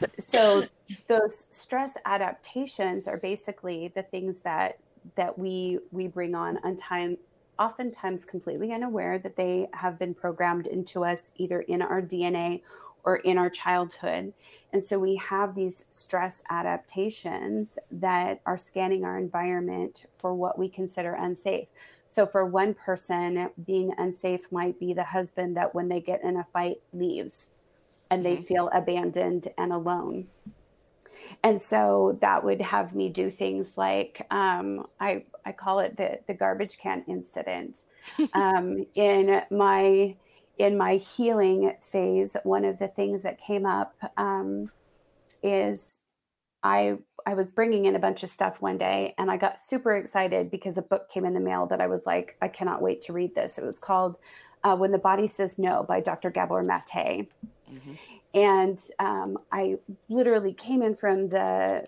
yeah. So those stress adaptations are basically the things that that we we bring on on time oftentimes completely unaware that they have been programmed into us either in our DNA or in our childhood. And so we have these stress adaptations that are scanning our environment for what we consider unsafe. So for one person, being unsafe might be the husband that when they get in a fight leaves and they mm-hmm. feel abandoned and alone. And so that would have me do things like um, I, I call it the, the garbage can incident. [laughs] um, in my in my healing phase, one of the things that came up um, is I I was bringing in a bunch of stuff one day, and I got super excited because a book came in the mail that I was like, I cannot wait to read this. It was called uh, "When the Body Says No" by Dr. Gabor Mate. Mm-hmm. And um, I literally came in from the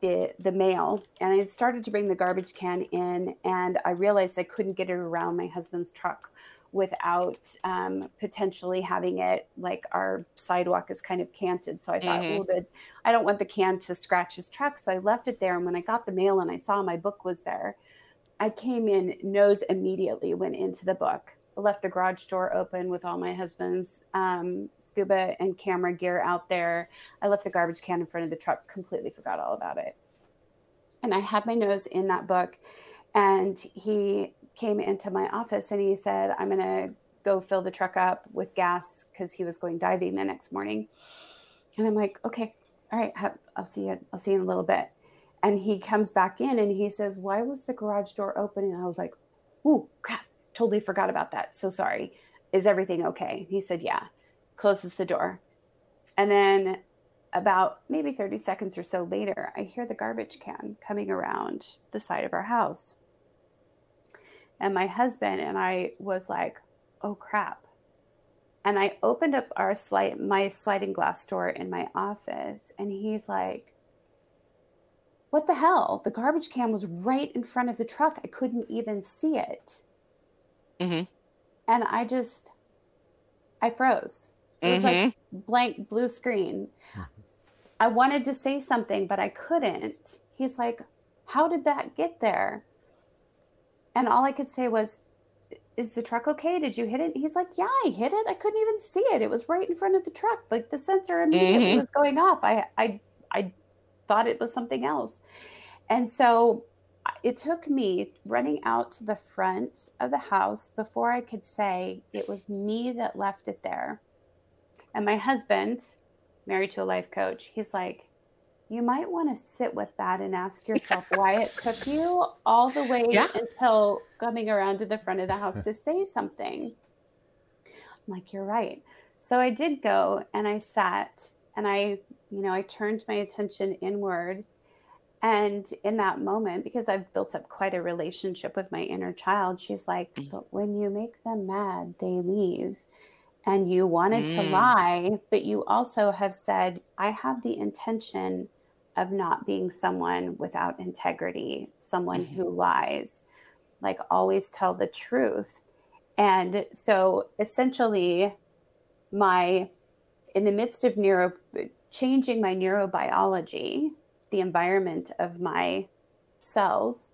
the, the mail and I started to bring the garbage can in and I realized I couldn't get it around my husband's truck without um, potentially having it like our sidewalk is kind of canted. So I thought, mm-hmm. oh, I don't want the can to scratch his truck. So I left it there. And when I got the mail and I saw my book was there, I came in, nose immediately went into the book. I left the garage door open with all my husband's um, scuba and camera gear out there. I left the garbage can in front of the truck, completely forgot all about it. And I had my nose in that book. And he came into my office and he said, I'm going to go fill the truck up with gas because he was going diving the next morning. And I'm like, okay, all right, I'll see you. I'll see you in a little bit. And he comes back in and he says, why was the garage door open? And I was like, ooh, crap, totally forgot about that. So sorry. Is everything okay? He said, yeah. Closes the door. And then about maybe 30 seconds or so later, I hear the garbage can coming around the side of our house and my husband and I was like, oh crap. And I opened up our slide, my sliding glass door in my office, and he's like, what the hell? The garbage can was right in front of the truck. I couldn't even see it. Mm-hmm. And I just, I froze. It was mm-hmm. like blank blue screen. I wanted to say something, but I couldn't. He's like, How did that get there? And all I could say was, Is the truck okay? Did you hit it? He's like, Yeah, I hit it. I couldn't even see it. It was right in front of the truck. Like the sensor immediately mm-hmm. was going off. I, I, I thought it was something else. And so it took me running out to the front of the house before I could say it was me that left it there. And my husband, married to a life coach, he's like, you might want to sit with that and ask yourself why it took you all the way yeah. until coming around to the front of the house to say something. I'm like, you're right. So I did go and I sat and I, you know, I turned my attention inward. And in that moment, because I've built up quite a relationship with my inner child, she's like, mm. but when you make them mad, they leave and you wanted mm. to lie, but you also have said, I have the intention of not being someone without integrity, someone mm-hmm. who lies, like always tell the truth. And so essentially, my in the midst of neuro changing my neurobiology, the environment of my cells,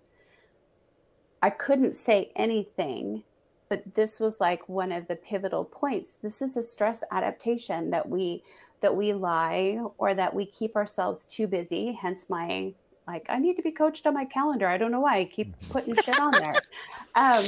I couldn't say anything, but this was like one of the pivotal points. This is a stress adaptation that we that we lie or that we keep ourselves too busy. Hence my like, I need to be coached on my calendar. I don't know why I keep putting shit on there. Um,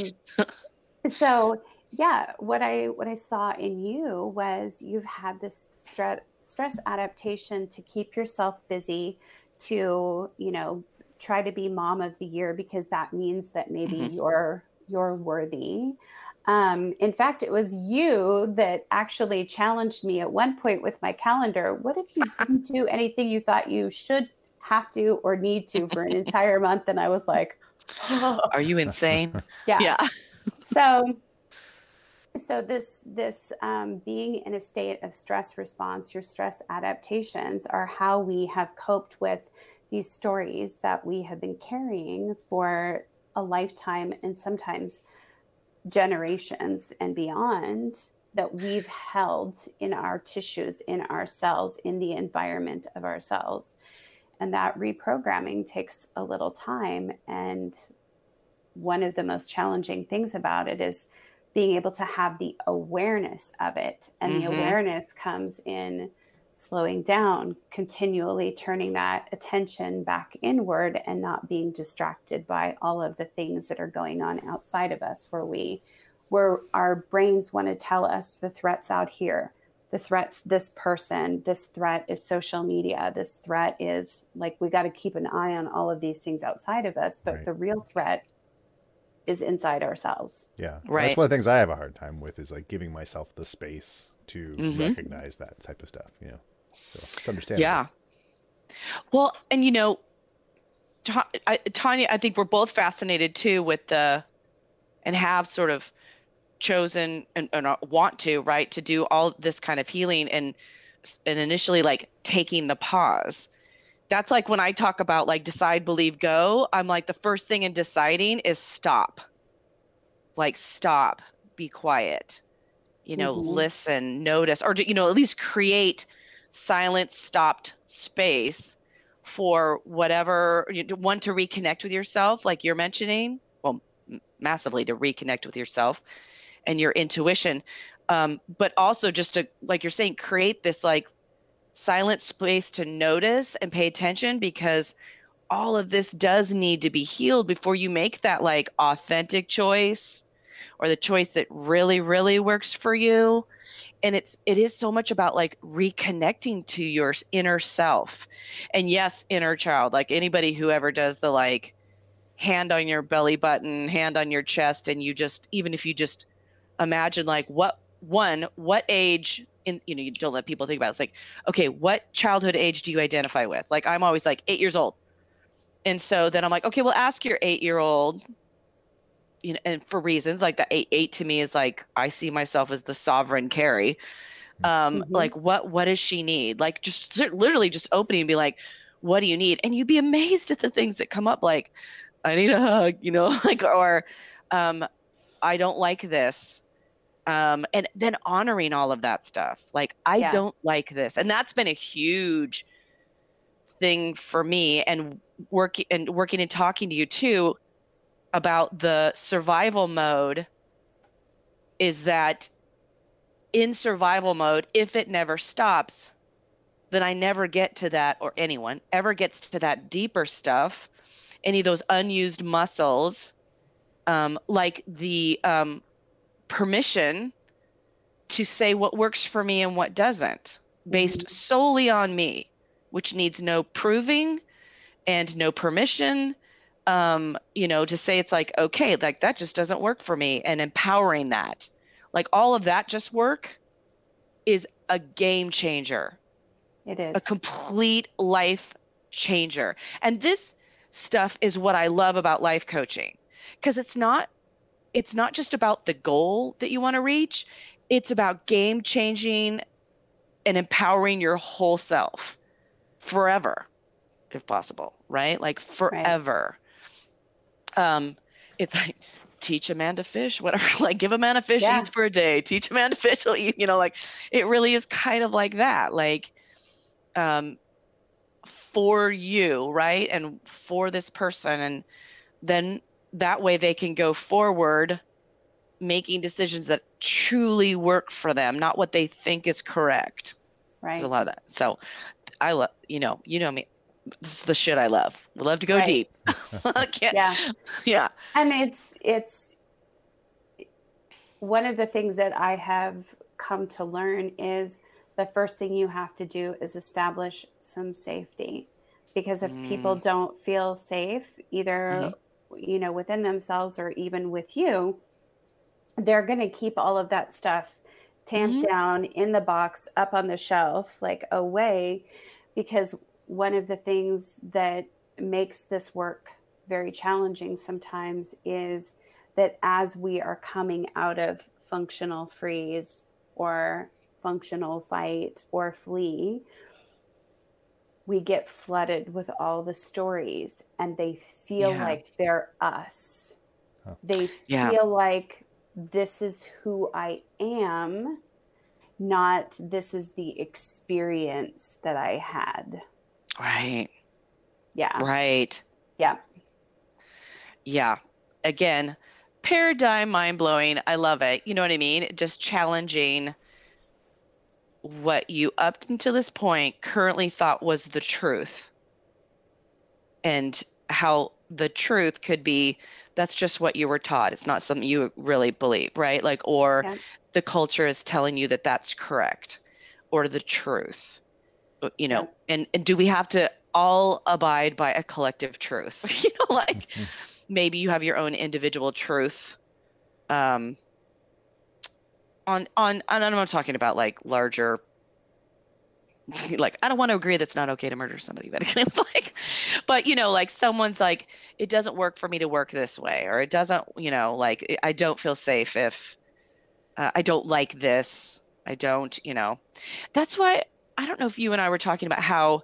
so yeah, what I what I saw in you was you've had this stress stress adaptation to keep yourself busy, to you know try to be mom of the year because that means that maybe mm-hmm. you're you're worthy. Um, in fact, it was you that actually challenged me at one point with my calendar. What if you didn't do anything you thought you should have to or need to for an entire [laughs] month? And I was like, oh. Are you insane? [laughs] Yeah. Yeah. so so this this um, being in a state of stress response your stress adaptations are how we have coped with these stories that we have been carrying for a lifetime and sometimes generations and beyond that we've held in our tissues in our cells in the environment of our cells and that reprogramming takes a little time and one of the most challenging things about it is being able to have the awareness of it. And mm-hmm. the awareness comes in slowing down, continually turning that attention back inward and not being distracted by all of the things that are going on outside of us where we where our brains want to tell us the threats out here the threats this person this threat is social media this threat is like we got to keep an eye on all of these things outside of us but right. the real threat is inside ourselves. Yeah. Right. That's one of the things I have a hard time with is like giving myself the space to mm-hmm. recognize that type of stuff, you know. So it's understandable. Yeah. Well, and you know, Tanya, I think we're both fascinated too with the, and have sort of chosen and, and want to, right, to do all this kind of healing and, and initially like taking the pause that's like when I talk about like decide, believe, go. I'm like the first thing in deciding is stop. Like stop, be quiet. You know, mm-hmm. listen, notice, or you know, at least create silent, stopped space for whatever you want to reconnect with yourself, like you're mentioning. Well, massively to reconnect with yourself and your intuition, um, but also just to, like you're saying, create this like silent space to notice and pay attention because all of this does need to be healed before you make that like authentic choice or the choice that really really works for you. And it's it is so much about like reconnecting to your inner self. And yes inner child like anybody who ever does the like hand on your belly button hand on your chest and you just even if you just imagine like what one what age in you know you don't let people think about it. it's like okay what childhood age do you identify with? Like i'm always like eight years old. And so then i'm like okay well ask your eight year old you know and for reasons like that eight eight to me is like i see myself as the sovereign carrie um mm-hmm. like what what does she need like just literally just opening and be like what do you need and you'd be amazed at the things that come up like i need a hug you know [laughs] like or um i don't like this um, and then honoring all of that stuff. Like, I yeah. don't like this, and that's been a huge thing for me. And working and working and talking to you too about the survival mode. Is that in survival mode? If it never stops, then I never get to that, or anyone ever gets to that deeper stuff. Any of those unused muscles, um, like the um, permission to say what works for me and what doesn't based mm-hmm. solely on me which needs no proving and no permission um, you know to say it's like okay like that just doesn't work for me and empowering that like all of that just work is a game changer it is a complete life changer and this stuff is what i love about life coaching because it's not it's not just about the goal that you want to reach, it's about game changing and empowering your whole self forever, if possible, right? Like forever. Right. Um, it's like teach a man to fish, whatever. [laughs] Like give a man a fish, yeah. eats for a day. Teach a man to fish, [laughs] he'll eat. You know, like it really is kind of like that. Like, um, for you, right, and for this person, and then that way they can go forward making decisions that truly work for them, not what they think is correct. Right. There's a lot of that. So I love, you know, you know me. This is the shit I love. Love to go right. deep. [laughs] yeah. [laughs] Yeah. And it's it's one of the things that I have come to learn is the first thing you have to do is establish some safety. because if mm. people don't feel safe either mm-hmm. you know within themselves or even with you they're going to keep all of that stuff tamped mm-hmm. down in the box up on the shelf like away because one of the things that makes this work very challenging sometimes is that as we are coming out of functional freeze or functional fight or flee, we get flooded with all the stories and they feel yeah. like they're us. Huh. They feel like this is who I am, not this is the experience that I had. Right. Yeah. Right. Yeah. Yeah. Again, paradigm mind blowing. I love it. You know what I mean? Just challenging what you up until this point currently thought was the truth and how the truth could be that's just what you were taught it's not something you really believe right like or yeah. the culture is telling you that that's correct or the truth you know and, and do we have to all abide by a collective truth [laughs] you know like mm-hmm. maybe you have your own individual truth um on on and I'm not talking about like larger [laughs] like I don't want to agree that's not okay to murder somebody, but [laughs] it's like, but you know, like someone's like, it doesn't work for me to work this way, or it doesn't, you know, like I don't feel safe if uh, I don't like this. I don't, you know, that's why I don't know if you and I were talking about how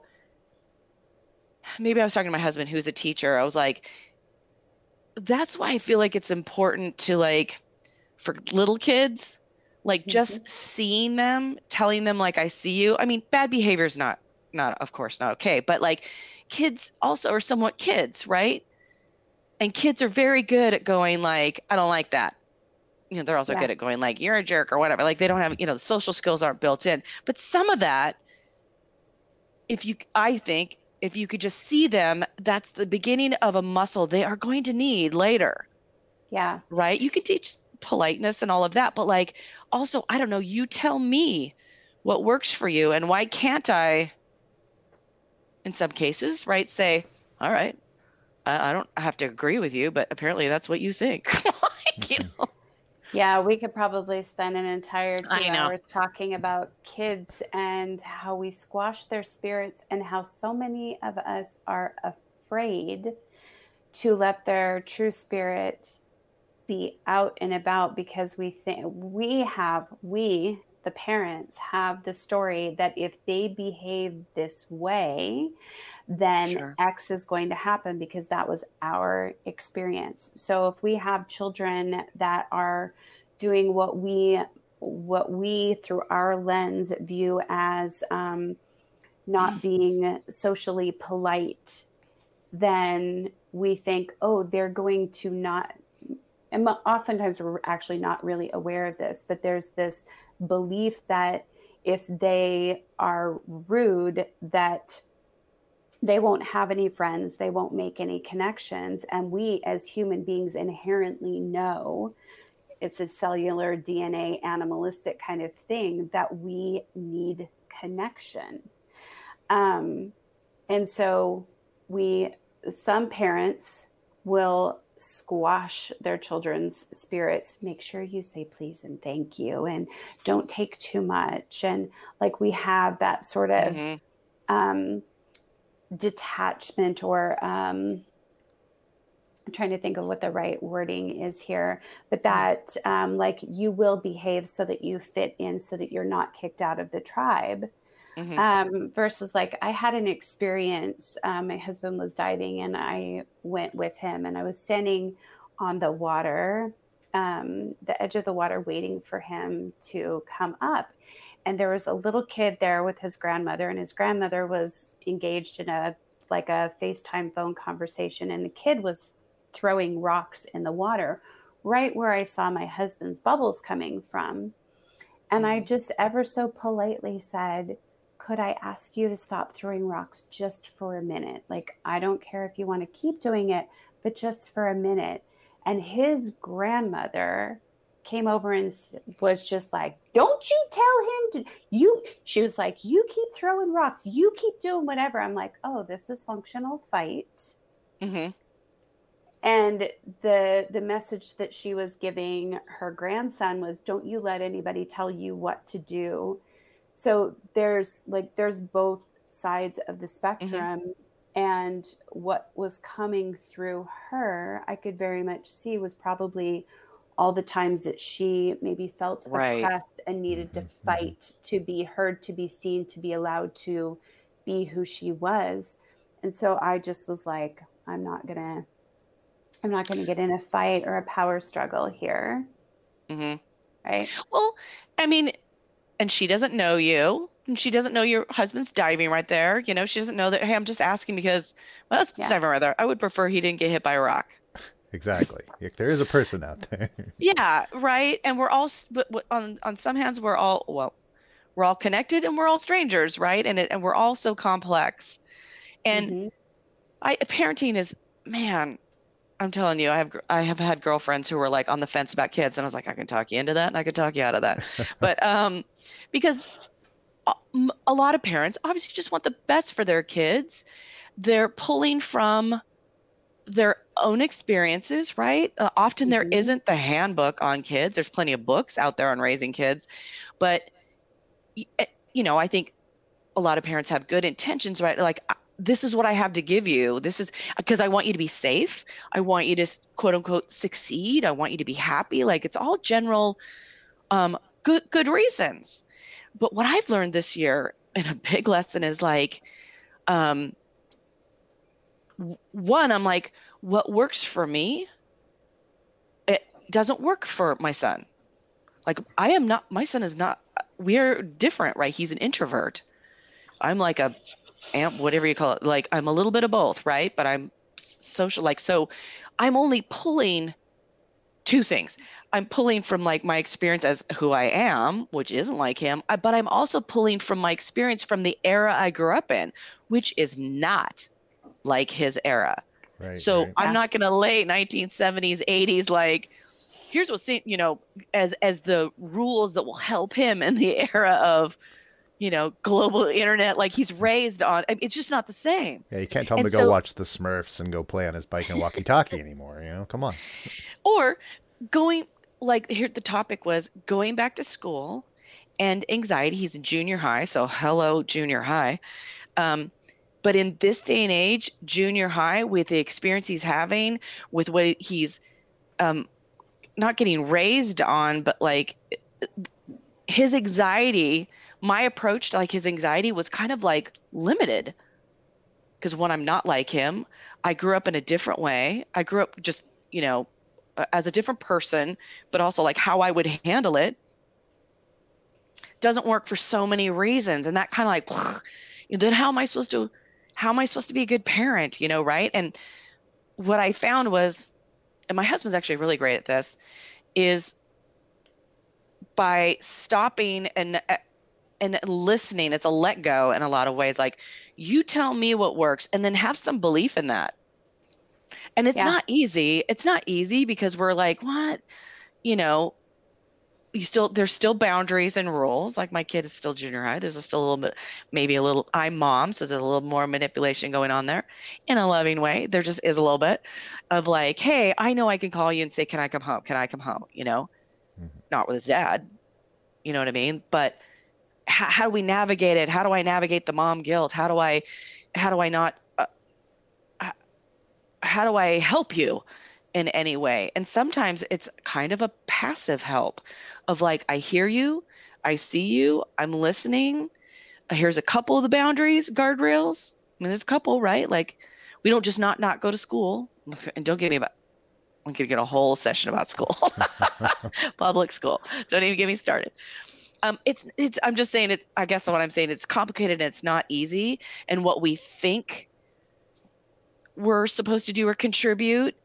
maybe I was talking to my husband who's a teacher. I was like, that's why I feel like it's important to like for little kids like mm-hmm. just seeing them telling them like i see you i mean bad behavior is not not of course not okay but like kids also are somewhat kids right and kids are very good at going like i don't like that you know they're also yeah. good at going like you're a jerk or whatever like they don't have you know the social skills aren't built in but some of that if you i think if you could just see them that's the beginning of a muscle they are going to need later. Yeah. Right? You can teach politeness and all of that but like also i don't know you tell me what works for you and why can't i in some cases right say all right I, I don't have to agree with you but apparently that's what you think. [laughs] Like, you mm-hmm. know yeah, we could probably spend an entire two hours talking about kids and how we squash their spirits and how so many of us are afraid to let their true spirit be out and about because we think we have we the parents have the story that if they behave this way then sure. x is going to happen because that was our experience so if we have children that are doing what we what we through our lens view as um, not being socially polite then we think oh they're going to not and oftentimes we're actually not really aware of this, but there's this belief that if they are rude, that they won't have any friends, they won't make any connections. And we as human beings inherently know it's a cellular DNA animalistic kind of thing that we need connection. Um, and so we, some parents will squash their children's spirits make sure you say please and thank you and don't take too much and like we have that sort of mm-hmm. um, detachment or um, i'm trying to think of what the right wording is here but mm-hmm. that um, like you will behave so that you fit in so that you're not kicked out of the tribe Mm-hmm. Um, versus like I had an experience. Um, my husband was diving, and I went with him, and I was standing on the water, um, the edge of the water, waiting for him to come up. And there was a little kid there with his grandmother, and his grandmother was engaged in a like a FaceTime phone conversation, and the kid was throwing rocks in the water right where I saw my husband's bubbles coming from. And I mm-hmm. just ever so politely said, could I ask you to stop throwing rocks just for a minute? Like, I don't care if you want to keep doing it, but just for a minute. And his grandmother came over and was just like, "Don't you tell him to you." She was like, "You keep throwing rocks. You keep doing whatever." I'm like, "Oh, this is functional fight." Mm-hmm. And the the message that she was giving her grandson was, "Don't you let anybody tell you what to do." So there's like there's both sides of the mm-hmm. spectrum. Mm-hmm. And what was coming through her, I could very much see was probably all the times that she maybe felt right. oppressed and needed to mm-hmm. fight to be heard, to be seen, to be allowed to be who she was. And so I just was like, I'm not gonna, I'm not gonna get in a fight or a power struggle here. Mm-hmm. Right. Well, I mean, and she doesn't know you. And she doesn't know your husband's diving right there. You know, she doesn't know that, hey, I'm just asking because my husband's yeah. diving right there. I would prefer he didn't get hit by a rock. Exactly. there is a person out there. [laughs] yeah, right. And we're all, but on on some hands, we're all well, we're all connected and we're all strangers, right? And it, and we're all so complex. And mm-hmm. I parenting is man. I'm telling you, I have I have had girlfriends who were like on the fence about kids, and I was like, I can talk you into that, and I can talk you out of that. [laughs] but um, because a, a lot of parents obviously just want the best for their kids, they're pulling from their own experiences, right? Uh, often mm-hmm. there isn't the handbook on kids. There's plenty of books out there on raising kids, but eh, you know, I think a lot of parents have good intentions, right? Like this is what I have to give you. This is because I want you to be safe. I want you to quote unquote succeed. I want you to be happy. Like it's all general um good good reasons. But what I've learned this year and a big lesson is like um one, I'm like, what works for me, it doesn't work for my son. Like, I am not, my son is not, we're different, right? He's an introvert. I'm like a amp, whatever you call it. Like, I'm a little bit of both, right? But I'm social, like, so I'm only pulling two things. I'm pulling from like my experience as who I am, which isn't like him, but I'm also pulling from my experience from the era I grew up in, which is not like his era. Right, so right. I'm not going to lay 1970s, 80s like here's what's you know as as the rules that will help him in the [laughs] era of you know global internet like he's raised on it's just not the same. Yeah you can't tell him and to so, go watch the smurfs and go play on his bike and walkie talkie [laughs] anymore you know? Come on. Or going like here the topic was going back to school and anxiety. He's in junior high so hello junior high. Um, but in this day and age, junior high, with the experience he's having, with what he's um, not getting raised on, but like his anxiety, my approach to like his anxiety was kind of like limited. Because when I'm not like him, I grew up in a different way. I grew up just, you know, as a different person, but also like how I would handle it doesn't work for so many reasons. And that kind of like, [sniffs] then how am I supposed to how am I supposed to be a good parent? You know, right? And what I found was, and my husband's actually really great at this, is by stopping and uh, and listening. It's a let go in a lot of ways. Like you tell me what works, and then have some belief in that. And it's yeah. not easy. It's not easy because we're like, what? You know, you still there's still boundaries and rules like my kid is still junior high there's a still a little bit maybe a little i'm mom so there's a little more manipulation going on there in a loving way there just is a little bit of like hey i know i can call you and say can i come home? Can i come home you know? Mm-hmm. not with his dad. You know what i mean? But how, how, do we navigate it? How do i navigate the mom guilt? How do i how do i not uh, how do i help you in any way? And sometimes it's kind of a passive help of like, I hear you, I see you, I'm listening. Here's a couple of the boundaries, guardrails. I mean, there's a couple, right? Like, we don't just not not go to school. And don't get me about. I'm gonna get a whole session about school, [laughs] public school. Don't even get me started. Um, it's it's. I'm just saying it. I guess what I'm saying it's complicated and it's not easy. And what we think we're supposed to do or contribute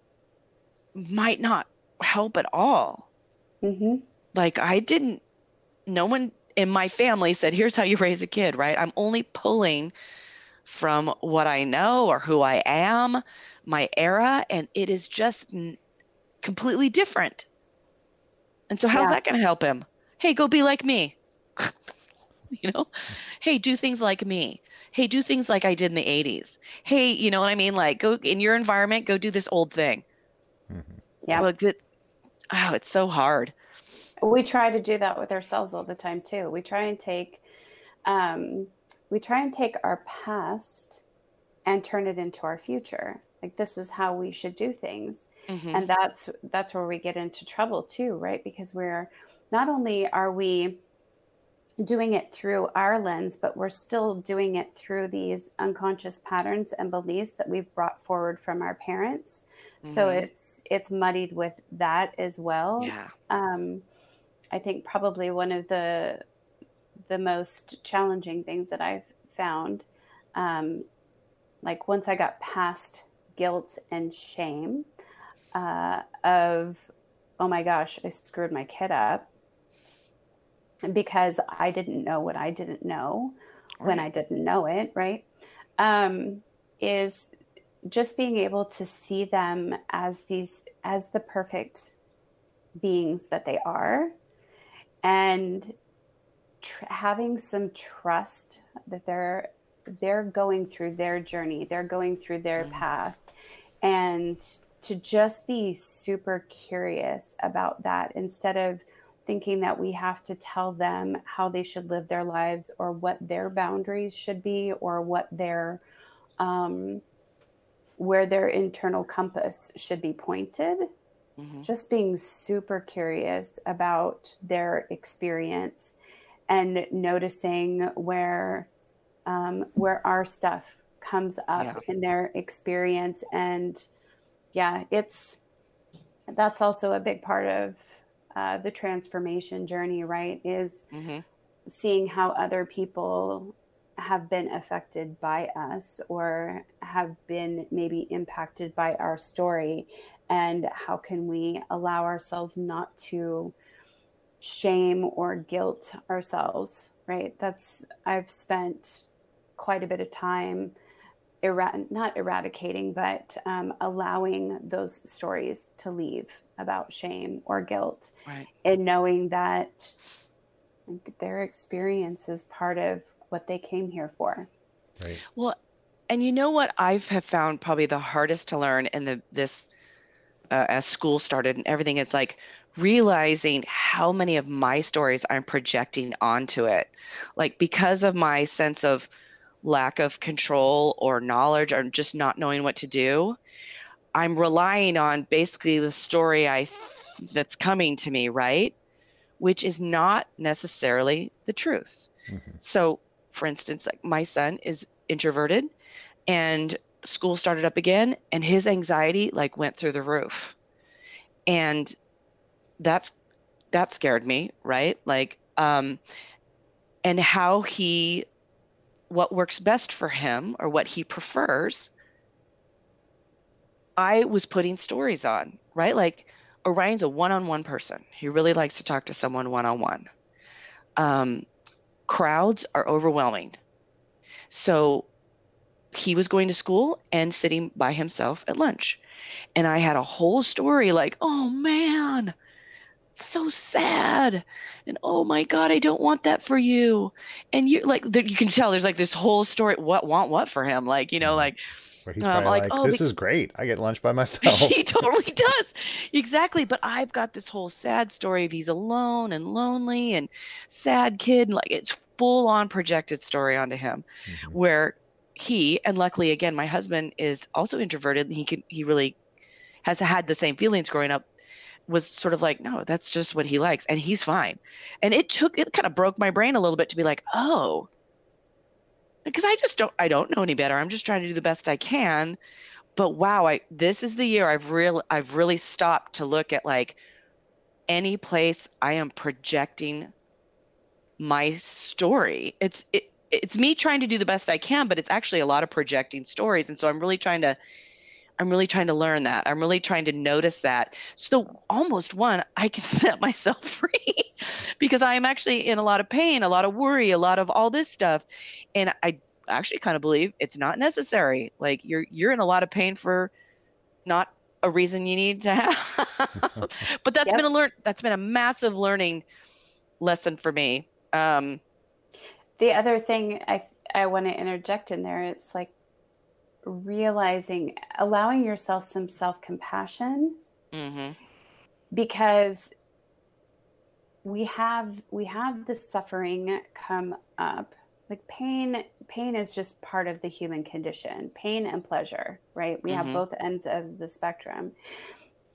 might not help at all. Mm-hmm like I didn't no one in my family said here's how you raise a kid, right? I'm only pulling from what I know or who I am, my era and it is just completely different. And so how's yeah. that going to help him? Hey, go be like me. [laughs] you know? Hey, do things like me. Hey, do things like I did in the 80s. Hey, you know what I mean? Like go in your environment, go do this old thing. Mm-hmm. Yeah. Look, that, oh, it's so hard. We try to do that with ourselves all the time too. We try and take um, we try and take our past and turn it into our future. Like this is how we should do things. Mm-hmm. And that's that's where we get into trouble too, right? Because we're not only are we doing it through our lens, but we're still doing it through these unconscious patterns and beliefs that we've brought forward from our parents. Mm-hmm. So it's it's muddied with that as well. Yeah. Um, I think probably one of the the most challenging things that I've found, um, like once I got past guilt and shame uh, of, oh my gosh, I screwed my kid up because I didn't know what I didn't know right. when I didn't know it, right? Um, is just being able to see them as these, as the perfect beings that they are and tr- having some trust that they're they're going through their journey they're going through their mm-hmm. path and to just be super curious about that instead of thinking that we have to tell them how they should live their lives or what their boundaries should be or what their um, where their internal compass should be pointed mm-hmm. just being super curious about their experience and noticing where um, where our stuff comes up yeah. in their experience and yeah it's that's also a big part of uh, the transformation journey right is mm-hmm. seeing how other people have been affected by us or have been maybe impacted by our story and how can we allow ourselves not to shame or guilt ourselves right that's i've spent quite a bit of time not eradicating, but um, allowing those stories to leave about shame or guilt, right. and knowing that their experience is part of what they came here for. Right. Well, and you know what I've have found probably the hardest to learn in the this uh, as school started and everything. It's like realizing how many of my stories I'm projecting onto it, like because of my sense of lack of control or knowledge or just not knowing what to do i'm relying on basically the story i that's coming to me right which is not necessarily the truth mm-hmm. so for instance like my son is introverted and school started up again and his anxiety like went through the roof and that's that scared me right like um and how he what works best for him or what he prefers, I was putting stories on, right? Like Orion's a one on one person. He really likes to talk to someone one on one. Um Crowds are overwhelming. So he was going to school and sitting by himself at lunch. And I had a whole story like, oh man, so sad. And oh my god i don't want that for you. And you like you can tell there's like this whole story what want what for him like you know like he's um, like, like, oh this is great. I get lunch by [laughs] myself. he [laughs] totally does. Exactly. But i've got this whole sad story of he's alone and lonely and sad kid and like it's full on projected story onto him mm-hmm. where he and luckily again my husband is also introverted he can he really has had the same feelings growing up was sort of like, no, that's just what he likes, and he's fine. And it took it kind of broke my brain a little bit to be like, oh, because I just don't I don't know any better. I'm just trying to do the best I can. But wow, I this is the year I've real I've really stopped to look at like any place I am projecting my story. It's it, it's me trying to do the best I can, but it's actually a lot of projecting stories. And so I'm really trying to I'm really trying to learn that. I'm really trying to notice that. So almost one, I can [laughs] set myself free [laughs] because I am actually in a lot of pain, a lot of worry, a lot of all this stuff. And I actually kind of believe it's not necessary. Like you're you're in a lot of pain for not a reason you need to [laughs] have. but that's yep. been a learn that's been a massive learning lesson for me. Um, the other thing I I want to interject in there, it's like realizing, allowing yourself some self compassion, mm-hmm. because we have we have the suffering come up like pain pain is just part of the human condition pain and pleasure right we mm-hmm. have both ends of the spectrum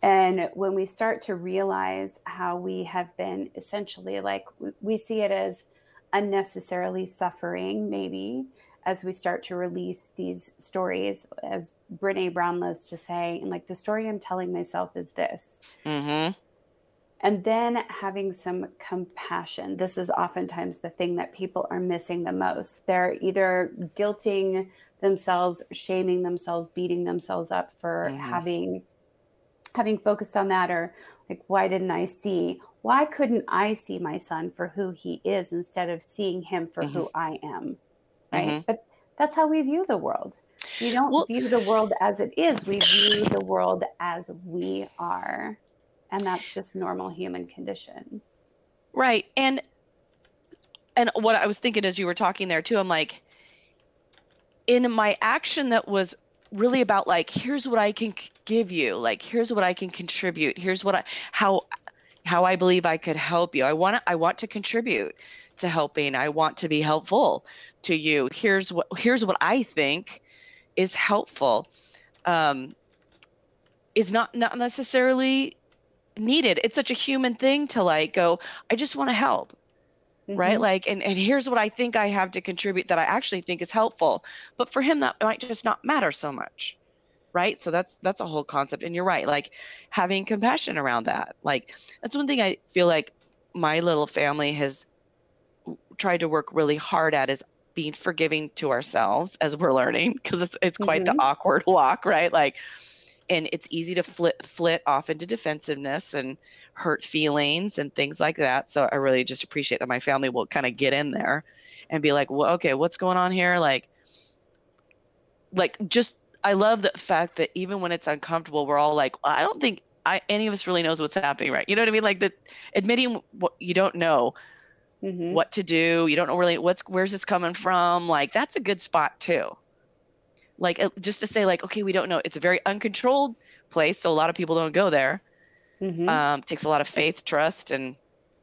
and when we start to realize how we have been essentially like we see it as unnecessarily suffering maybe as we start to release these stories as brene brown loves to say and like the story i'm telling myself is this mm-hmm and then having some compassion. This is oftentimes the thing that people are missing the most. They're either guilting themselves, shaming themselves, beating themselves up for mm-hmm. having having focused on that or like why didn't I see? Why couldn't I see my son for who he is instead of seeing him for mm-hmm. who I am? Right? Mm-hmm. But that's how we view the world. We don't well, view the world as it is. We view the world as we are and that's just normal human condition right and and what i was thinking as you were talking there too i'm like in my action that was really about like here's what i can give you like here's what i can contribute here's what i how how i believe i could help you i want to i want to contribute to helping i want to be helpful to you here's what here's what i think is helpful um is not not necessarily needed. It's such a human thing to like go, I just want to help. Mm-hmm. Right. Like, and, and here's what I think I have to contribute that I actually think is helpful. But for him, that might just not matter so much. Right. So that's, that's a whole concept. And you're right. Like having compassion around that. Like, that's one thing I feel like my little family has tried to work really hard at is being forgiving to ourselves as we're learning because it's, it's quite mm-hmm. the awkward walk. Right. Like, and it's easy to flit flit off into defensiveness and hurt feelings and things like that. So i really just appreciate that my family will kind of get in there and be like well okay what's going on here? Like like just i love the fact that even when it's uncomfortable we're all like well, i don't think I, any of us really knows what's happening right? You know what i mean? Like that admitting what you don't know mm-hmm. what to do you don't know really what's where's this coming from? Like that's a good spot too like uh, just to say like okay we don't know. It's a very uncontrolled place so a lot of people don't go there. Mm-hmm. um, takes a lot of faith trust and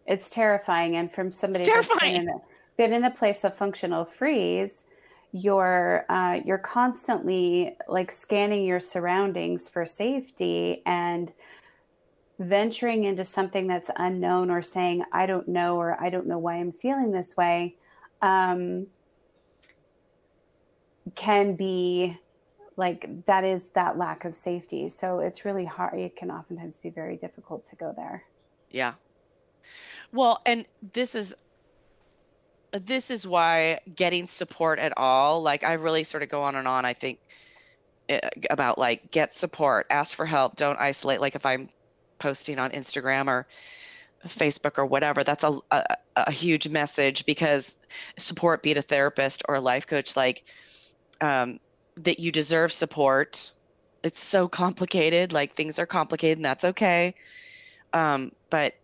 it's terrifying and from somebody that's been in, a, been in a place of functional freeze you're uh, you're constantly like scanning your surroundings for safety and venturing into something that's unknown or saying i don't know or i don't know why i'm feeling this way. Um, can be like that is that lack of safety. So it's really hard. It can oftentimes be very difficult to go there. Yeah. Well, and this is this is why getting support at all, like I really sort of go on and on, I think eh, about like get support, ask for help, don't isolate. Like if I'm posting on Instagram or Facebook or whatever, that's a, a, a huge message because support, be it a therapist or a life coach, like um, that you deserve support. It's so complicated. Like things are complicated, and that's okay. Um, but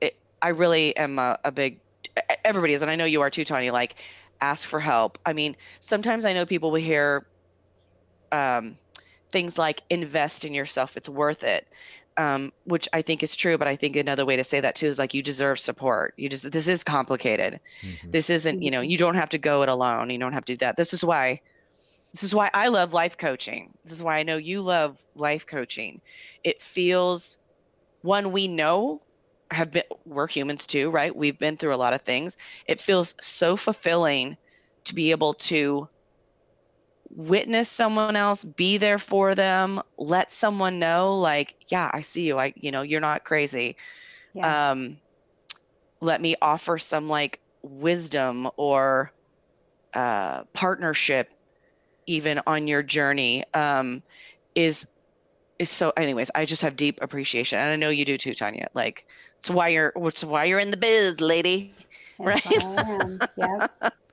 it, I really am a, a big. Everybody is, and I know you are too, Tony. Like, ask for help. I mean, sometimes I know people will hear um, things like invest in yourself. It's worth it. Um, which I think is true, but I think another way to say that too is like you deserve support. You just this is complicated. Mm-hmm. This isn't, you know, you don't have to go it alone. You don't have to do that. This is why this is why I love life coaching. This is why I know you love life coaching. It feels one we know have been we're humans too, right? We've been through a lot of things. It feels so fulfilling to be able to witness someone else be there for them let someone know like yeah i see you. I you know you're not crazy. Yeah. um let me offer some like wisdom or uh partnership even on your journey um is it's so anyways i just have deep appreciation and i know you do too tanya. Like it's why you're it's why you're in the biz lady. Right? yeah [laughs]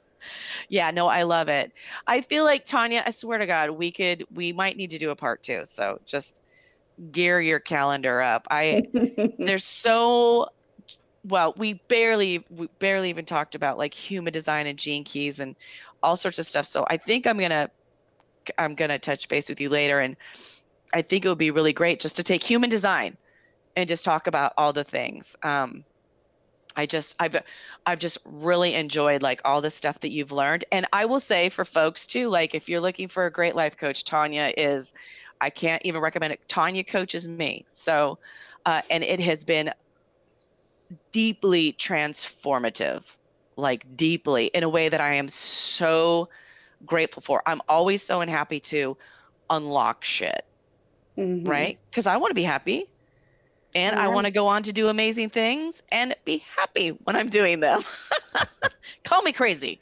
yeah, no, I love it. I feel like Tanya, I swear to God, we could, we might need to do a part two. So just gear your calendar up. I [laughs] there's so well, we barely we barely even talked about like human design and gene keys and all sorts of stuff. So I think I'm gonna I'm gonna touch base with you later, and I think it would be really great just to take human design and just talk about all the things. Um, I just I've I've just really enjoyed like all the stuff that you've learned. And I will say for folks too, like if you're looking for a great life coach, Tanya is I can't even recommend it. Tanya coaches me. So uh, and it has been deeply transformative, like deeply in a way that I am so grateful for. I'm always so unhappy to unlock shit. Mm-hmm. Right? Because I want to be happy and I want to go on to do amazing things and be happy when I'm doing them. [laughs] Call me crazy.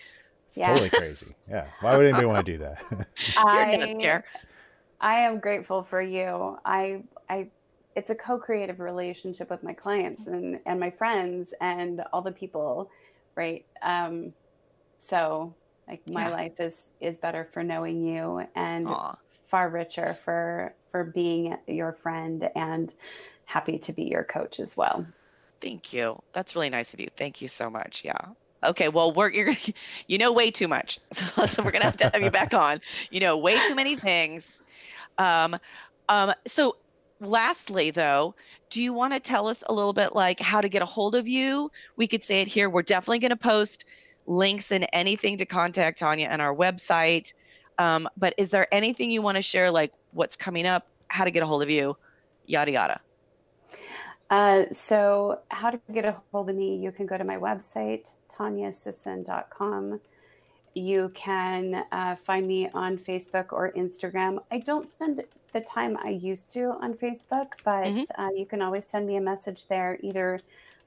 It's yeah. totally [laughs] crazy. Yeah. Why would anybody want to do that? [laughs] I care. I am grateful for you. I I it's a co-creative relationship with my clients and and my friends and all the people, right? Um so like my yeah. life is is better for knowing you and Aww. far richer for for being your friend and happy to be your coach as well. Thank you. That's really nice of you. Thank you so much. Yeah. Okay. Well, we're you're [laughs] you know way too much, [laughs] so, so we're gonna have to have you back on. You know way too many things. Um, um. So, lastly, though, do you want to tell us a little bit like how to get a hold of you? We could say it here. We're definitely to post links and anything to contact Tanya on our website. Um, but is there anything you want to share, like what's coming up, how to get a hold of you, yada yada? Uh, so, how to get a hold of me, you can go to my website, tanyasisson.com. You can uh, find me on Facebook or Instagram. I don't spend the time I used to on Facebook, but mm-hmm. uh, you can always send me a message there. Either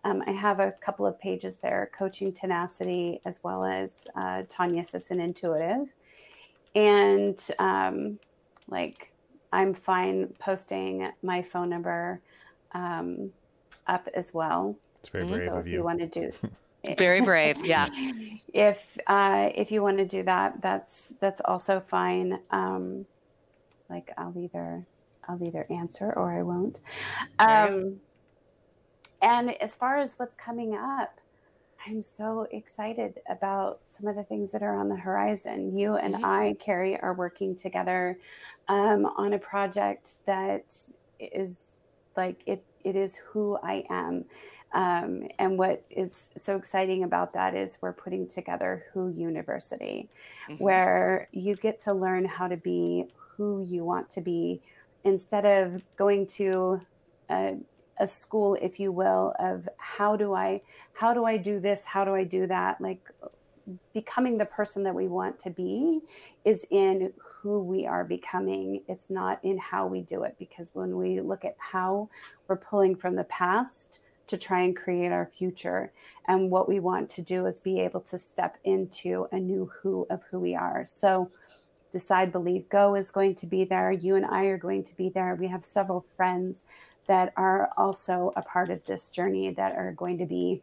um, I have a couple of pages there Coaching Tenacity as well as uh, Tanya Sisson Intuitive. And um, like, I'm fine posting my phone number um, up as well. It's very brave so of if you. you want to do [laughs] very brave yeah [laughs] if uh, if you want to do that that's that's also fine um, like i'll either i'll either answer or i won't um, and as far as what's coming up i'm so excited about some of the things that are on the horizon you and mm-hmm. i carrie are working together um, on a project that is like it it is who I am. Um, and what is so exciting about that is we're putting together Who University, mm-hmm. where you get to learn how to be who you want to be instead of going to a, a school, if you will, of how do I how do I do this, how do I do that, like becoming the person that we want to be is in who we are becoming. It's not in how we do it. Because when we look at how we're pulling from the past to try and create our future, and what we want to do is be able to step into a new who of who we are. So, Decide, Believe, Go is going to be there. You and I are going to be there. We have several friends that are also a part of this journey that are going to be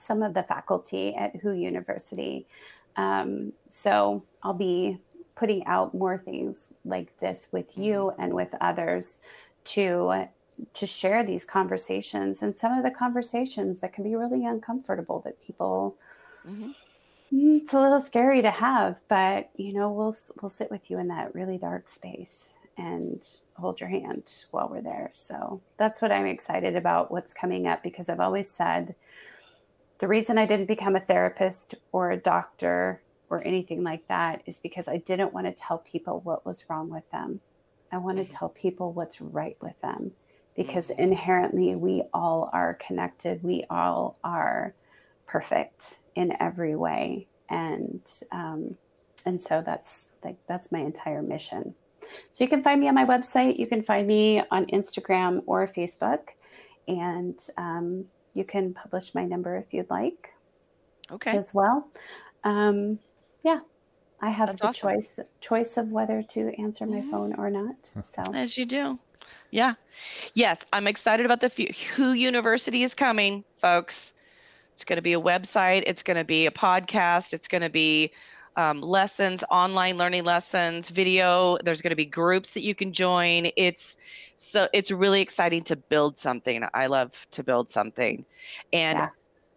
some of the faculty at Who University. Um, so I'll be putting out more things like this with you and with others to to share these conversations and some of the conversations that can be really uncomfortable that people mm-hmm. Mm, it's a little scary to have but you know we'll we'll sit with you in that really dark space and hold your hand while we're there so that's what i'm excited about what's coming up because i've always said the reason I didn't become a therapist or a doctor or anything like that is because I didn't want to tell people what was wrong with them. I want to mm-hmm. tell people what's right with them because mm-hmm. inherently we all are connected. We all are perfect in every way. And, um, and so that's like, that's my entire mission. So you can find me on my website. You can find me on Instagram or Facebook. And um, you can publish my number if you'd like. Okay. As well. Um, yeah. I have That's the awesome. choice choice of whether to answer my mm-hmm. phone or not. So as you do. Yeah. Yes, I'm excited about the few, Who University is coming, folks. It's going to be a website, it's going to be a podcast, it's going to be um, lessons, online learning lessons, video. There's going to be groups that you can join. It's so it's really exciting to build something. I love to build something, and. Yeah.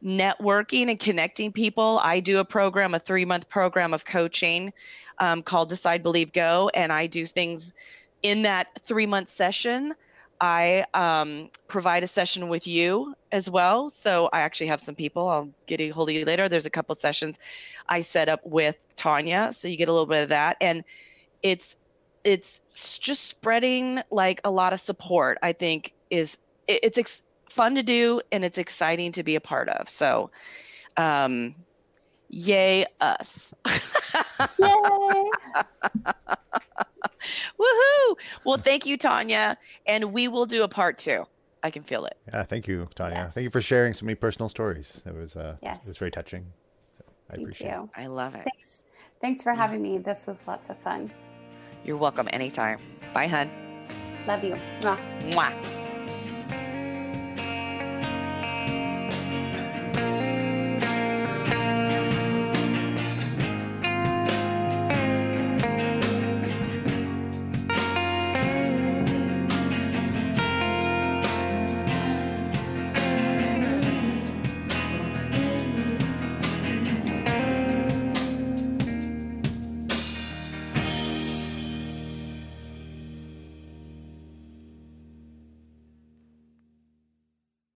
Networking and connecting people. I do a program, a three month program of coaching um, called Decide, Believe, Go. And I do things in that three month session I um, provide a session with you as well. So I actually have some people. I'll get a hold of you later. There's a couple sessions I set up with Tanya, so you get a little bit of that, and it's it's just spreading like a lot of support. I think is it, it's ex- fun to do and it's exciting to be a part of. So, um, yay us! [laughs] Yay! Woohoo! Well, thank you, Tanya. And we will do a part two. I can feel it. Yeah, thank you, Tanya. Yes. Thank you for sharing so many personal stories. It was uh yes. it was very touching. So I thank appreciate you. it. I love it. Thanks. Thanks for having me. This was lots of fun. You're welcome anytime. Bye, hun. Love you. Mwah. Mwah.